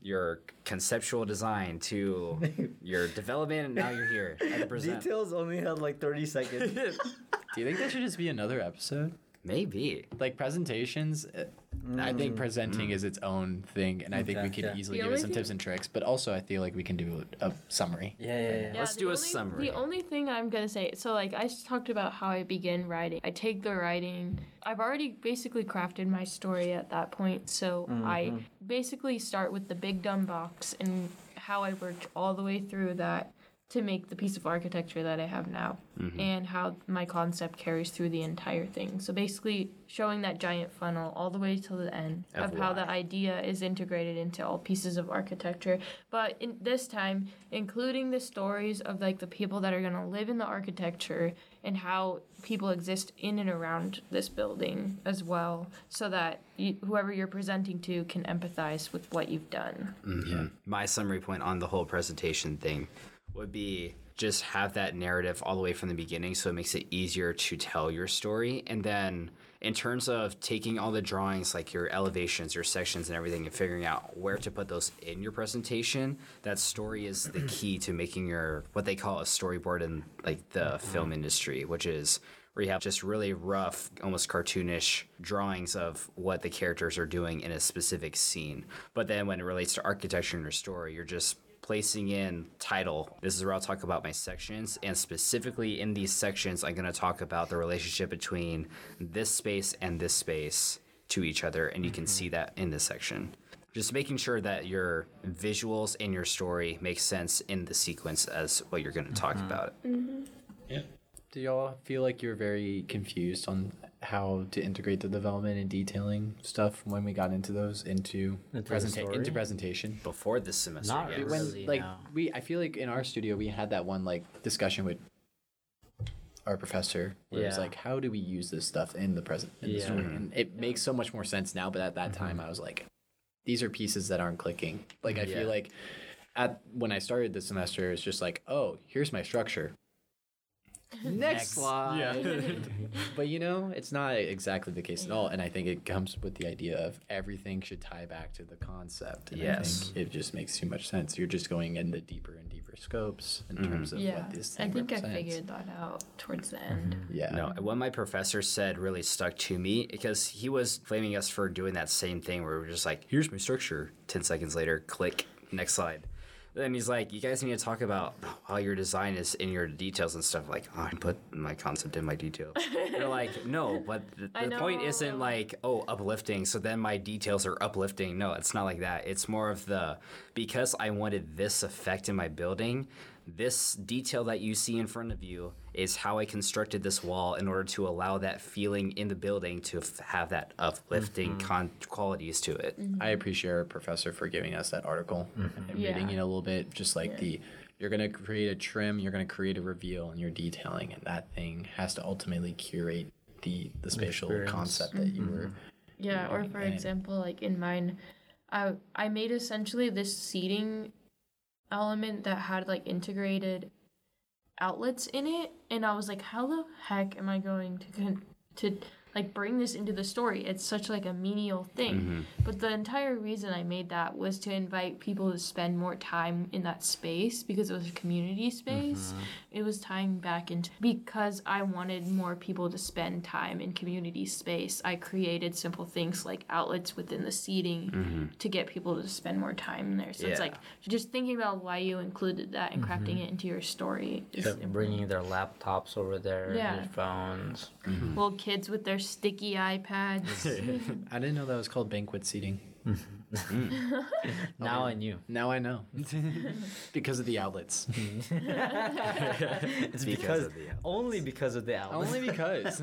your conceptual design to [LAUGHS] your development and now you're here at the present. Details only had like 30 seconds. [LAUGHS] Do you think that should just be another episode? Maybe. Like presentations, eh, uh, I think presenting is its own thing, and I think we Okay, could yeah. easily The give it some thing- tips and tricks. But also, I feel like we can do a, a summary. yeah, yeah, yeah. Let's the do a only- summary. The only thing I'm gonna say, so like I s- talked about how I begin writing. I take the writing. I've already basically crafted my story at that point, so I basically start with the big dumb box and how I worked all the way through that to make the piece of architecture that I have now, and how my concept carries through the entire thing. So basically, showing that giant funnel all the way till the end Of of how the idea is integrated into all pieces of architecture. But in this time including the stories of like the people that are going to live in the architecture and how people exist in and around this building as well so that you, whoever you're presenting to can empathize with what you've done. Mhm. My summary point on the whole presentation thing would be just have that narrative all the way from the beginning so it makes it easier to tell your story. And then in terms of taking all the drawings, like your elevations, your sections, and everything, and figuring out where to put those in your presentation, that story is the [CLEARS THROAT] key to making your what they call a storyboard in like the mm-hmm. film industry, which is where you have just really rough, almost cartoonish drawings of what the characters are doing in a specific scene. But then when it relates to architecture in your story, you're just placing in title. This is where I'll talk about my sections, and specifically in these sections, I'm going to talk about the relationship between this space and this space to each other, and you can see that in this section. Just making sure that your visuals and your story make sense in the sequence as what you're going to talk mm-hmm. about. Mm-hmm. Yeah. Do y'all feel like you're very confused on how to integrate the development and detailing stuff when we got into those into Into the into presentation? Before this semester, Not yes. really. when like no. we i feel like in our studio we had that one like discussion with our professor where it's Yeah. like how do we use this stuff in the present in the Yeah. story and it makes so much more sense now but at that mm-hmm. time i was like these are pieces that aren't clicking like i Yeah. feel like at when i started this semester it's just like oh here's my structure next slide Yeah. [LAUGHS] but you know it's not exactly the case at all and i think it comes with the idea of everything should tie back to the concept and I Yes. think it just makes too much sense you're just going into deeper and deeper scopes in mm-hmm. terms of yeah what this thing is. i thing think i figured that out towards the end mm-hmm. yeah No, what my professor said really stuck to me because he was blaming us for doing that same thing where we're just like, here's my structure. 10 seconds later, click, next slide. Then he's like, you guys need to talk about how your design is in your details and stuff. Like, oh, I put my concept in my details. They're [LAUGHS] like, no, but the, the point isn't like, oh, uplifting. So then my details are uplifting. No, it's not like that. It's more of the, because I wanted this effect in my building, this detail that you see in front of you is how I constructed this wall in order to allow that feeling in the building to f- have that uplifting mm-hmm. con- qualities to it. Mm-hmm. i appreciate our professor for giving us that article mm-hmm. and reading it a little bit just like the you're going to create a trim you're going to create a reveal and your detailing and that thing has to ultimately curate the the spatial Experience. concept that you were Yeah, or for and- example, like in mine, I I made essentially this seating element that had like integrated outlets in it, and I was like, how the heck am I going to con- to like bring this into the story? It's such like a menial thing, mm-hmm. but the entire reason I made that was to invite people to spend more time in that space because it was a community space. Mm-hmm. It was tying back into because I wanted more people to spend time in community space. I created simple things like outlets within the seating mm-hmm. to get people to spend more time there. So it's like just thinking about why you included that and crafting it into your story. is They're bringing their laptops over there, Yeah. their phones. Little kids with their sticky iPads. [LAUGHS] i didn't know that was called banquette seating [LAUGHS] Now I knew. now i know [LAUGHS] because of the outlets It's Because because, of the outlets. only because of the outlets. only because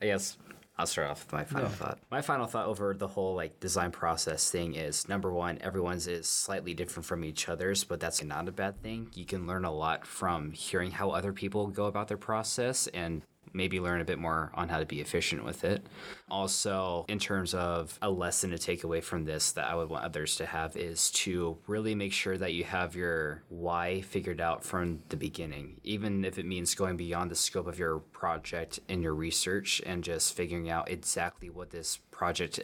I guess I'll start off with my final thought. My final thought over the whole like design process thing is number one, everyone's is slightly different from each other's, but that's not a bad thing. You can learn a lot from hearing how other people go about their process and maybe learn a bit more on how to be efficient with it. Also, in terms of a lesson to take away from this that I would want others to have is to really make sure that you have your why figured out from the beginning, even if it means going beyond the scope of your project and your research and just figuring out exactly what this project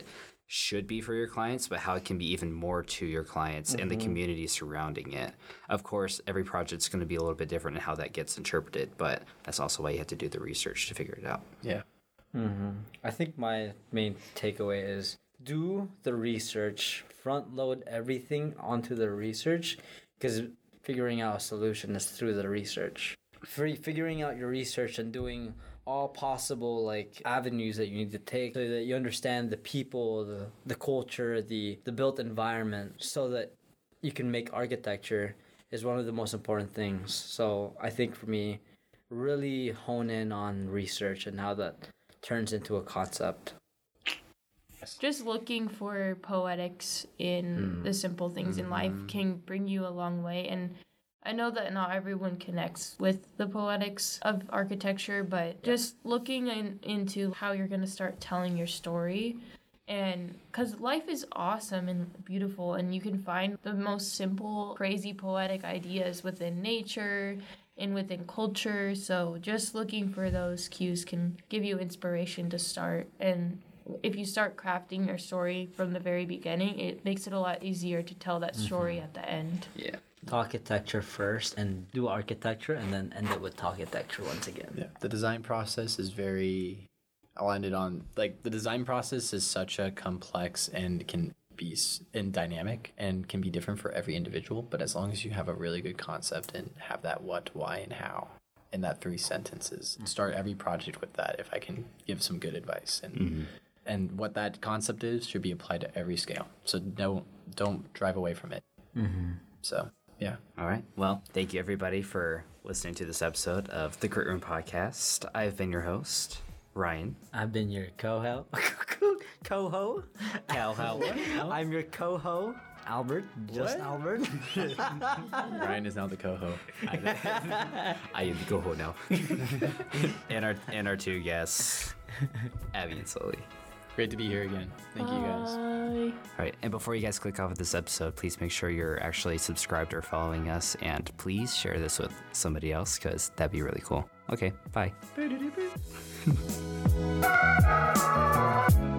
should be for your clients, but how it can be even more to your clients and the mm-hmm. community surrounding it. Of course, every project's going to be a little bit different in how that gets interpreted, but that's also why you have to do the research to figure it out. Yeah. Mm-hmm. I think my main takeaway is do the research, front load everything onto the research, because figuring out a solution is through the research. For figuring out your research and doing all possible like avenues that you need to take so that you understand the people, the, the culture, the, the built environment, so that you can make architecture is one of the most important things. So I think for me, really hone in on research and how that turns into a concept. just looking for poetics in hmm. the simple things in life hmm. can bring you a long way and I know that not everyone connects with the poetics of architecture, but just looking in, into how you're going to start telling your story and because life is awesome and beautiful and you can find the most simple crazy poetic ideas within nature and within culture so just looking for those cues can give you inspiration to start and if you start crafting your story from the very beginning it makes it a lot easier to tell that story mm-hmm. at the end. Yeah. Architecture first and do architecture and then end it with architecture once again. Yeah. The design process is very. I'll end it on like the design process is such a complex and can be s- and dynamic and can be different for every individual. But as long as you have a really good concept and have that what, why, and how in that three sentences, mm-hmm. start every project with that. If I can give some good advice and mm-hmm. and what that concept is should be applied to every scale. So don't don't drive away from it. Mm-hmm. So yeah. All right. Well, thank you everybody for listening to this episode of the Grit Room Podcast. I've been your host, Ryan. I've been your co-ho. [LAUGHS] co-ho? Cow I'm your co-ho, Albert. Just What? Albert. [LAUGHS] Ryan is now the co-host. I am the go ho now. [LAUGHS] and our and our two guests, Abby and Sully. Great to be here again. Thank you guys. Bye. All right, and before you guys click off of this episode, please make sure you're actually subscribed or following us, and please share this with somebody else because that'd be really cool. Okay, bye. [LAUGHS]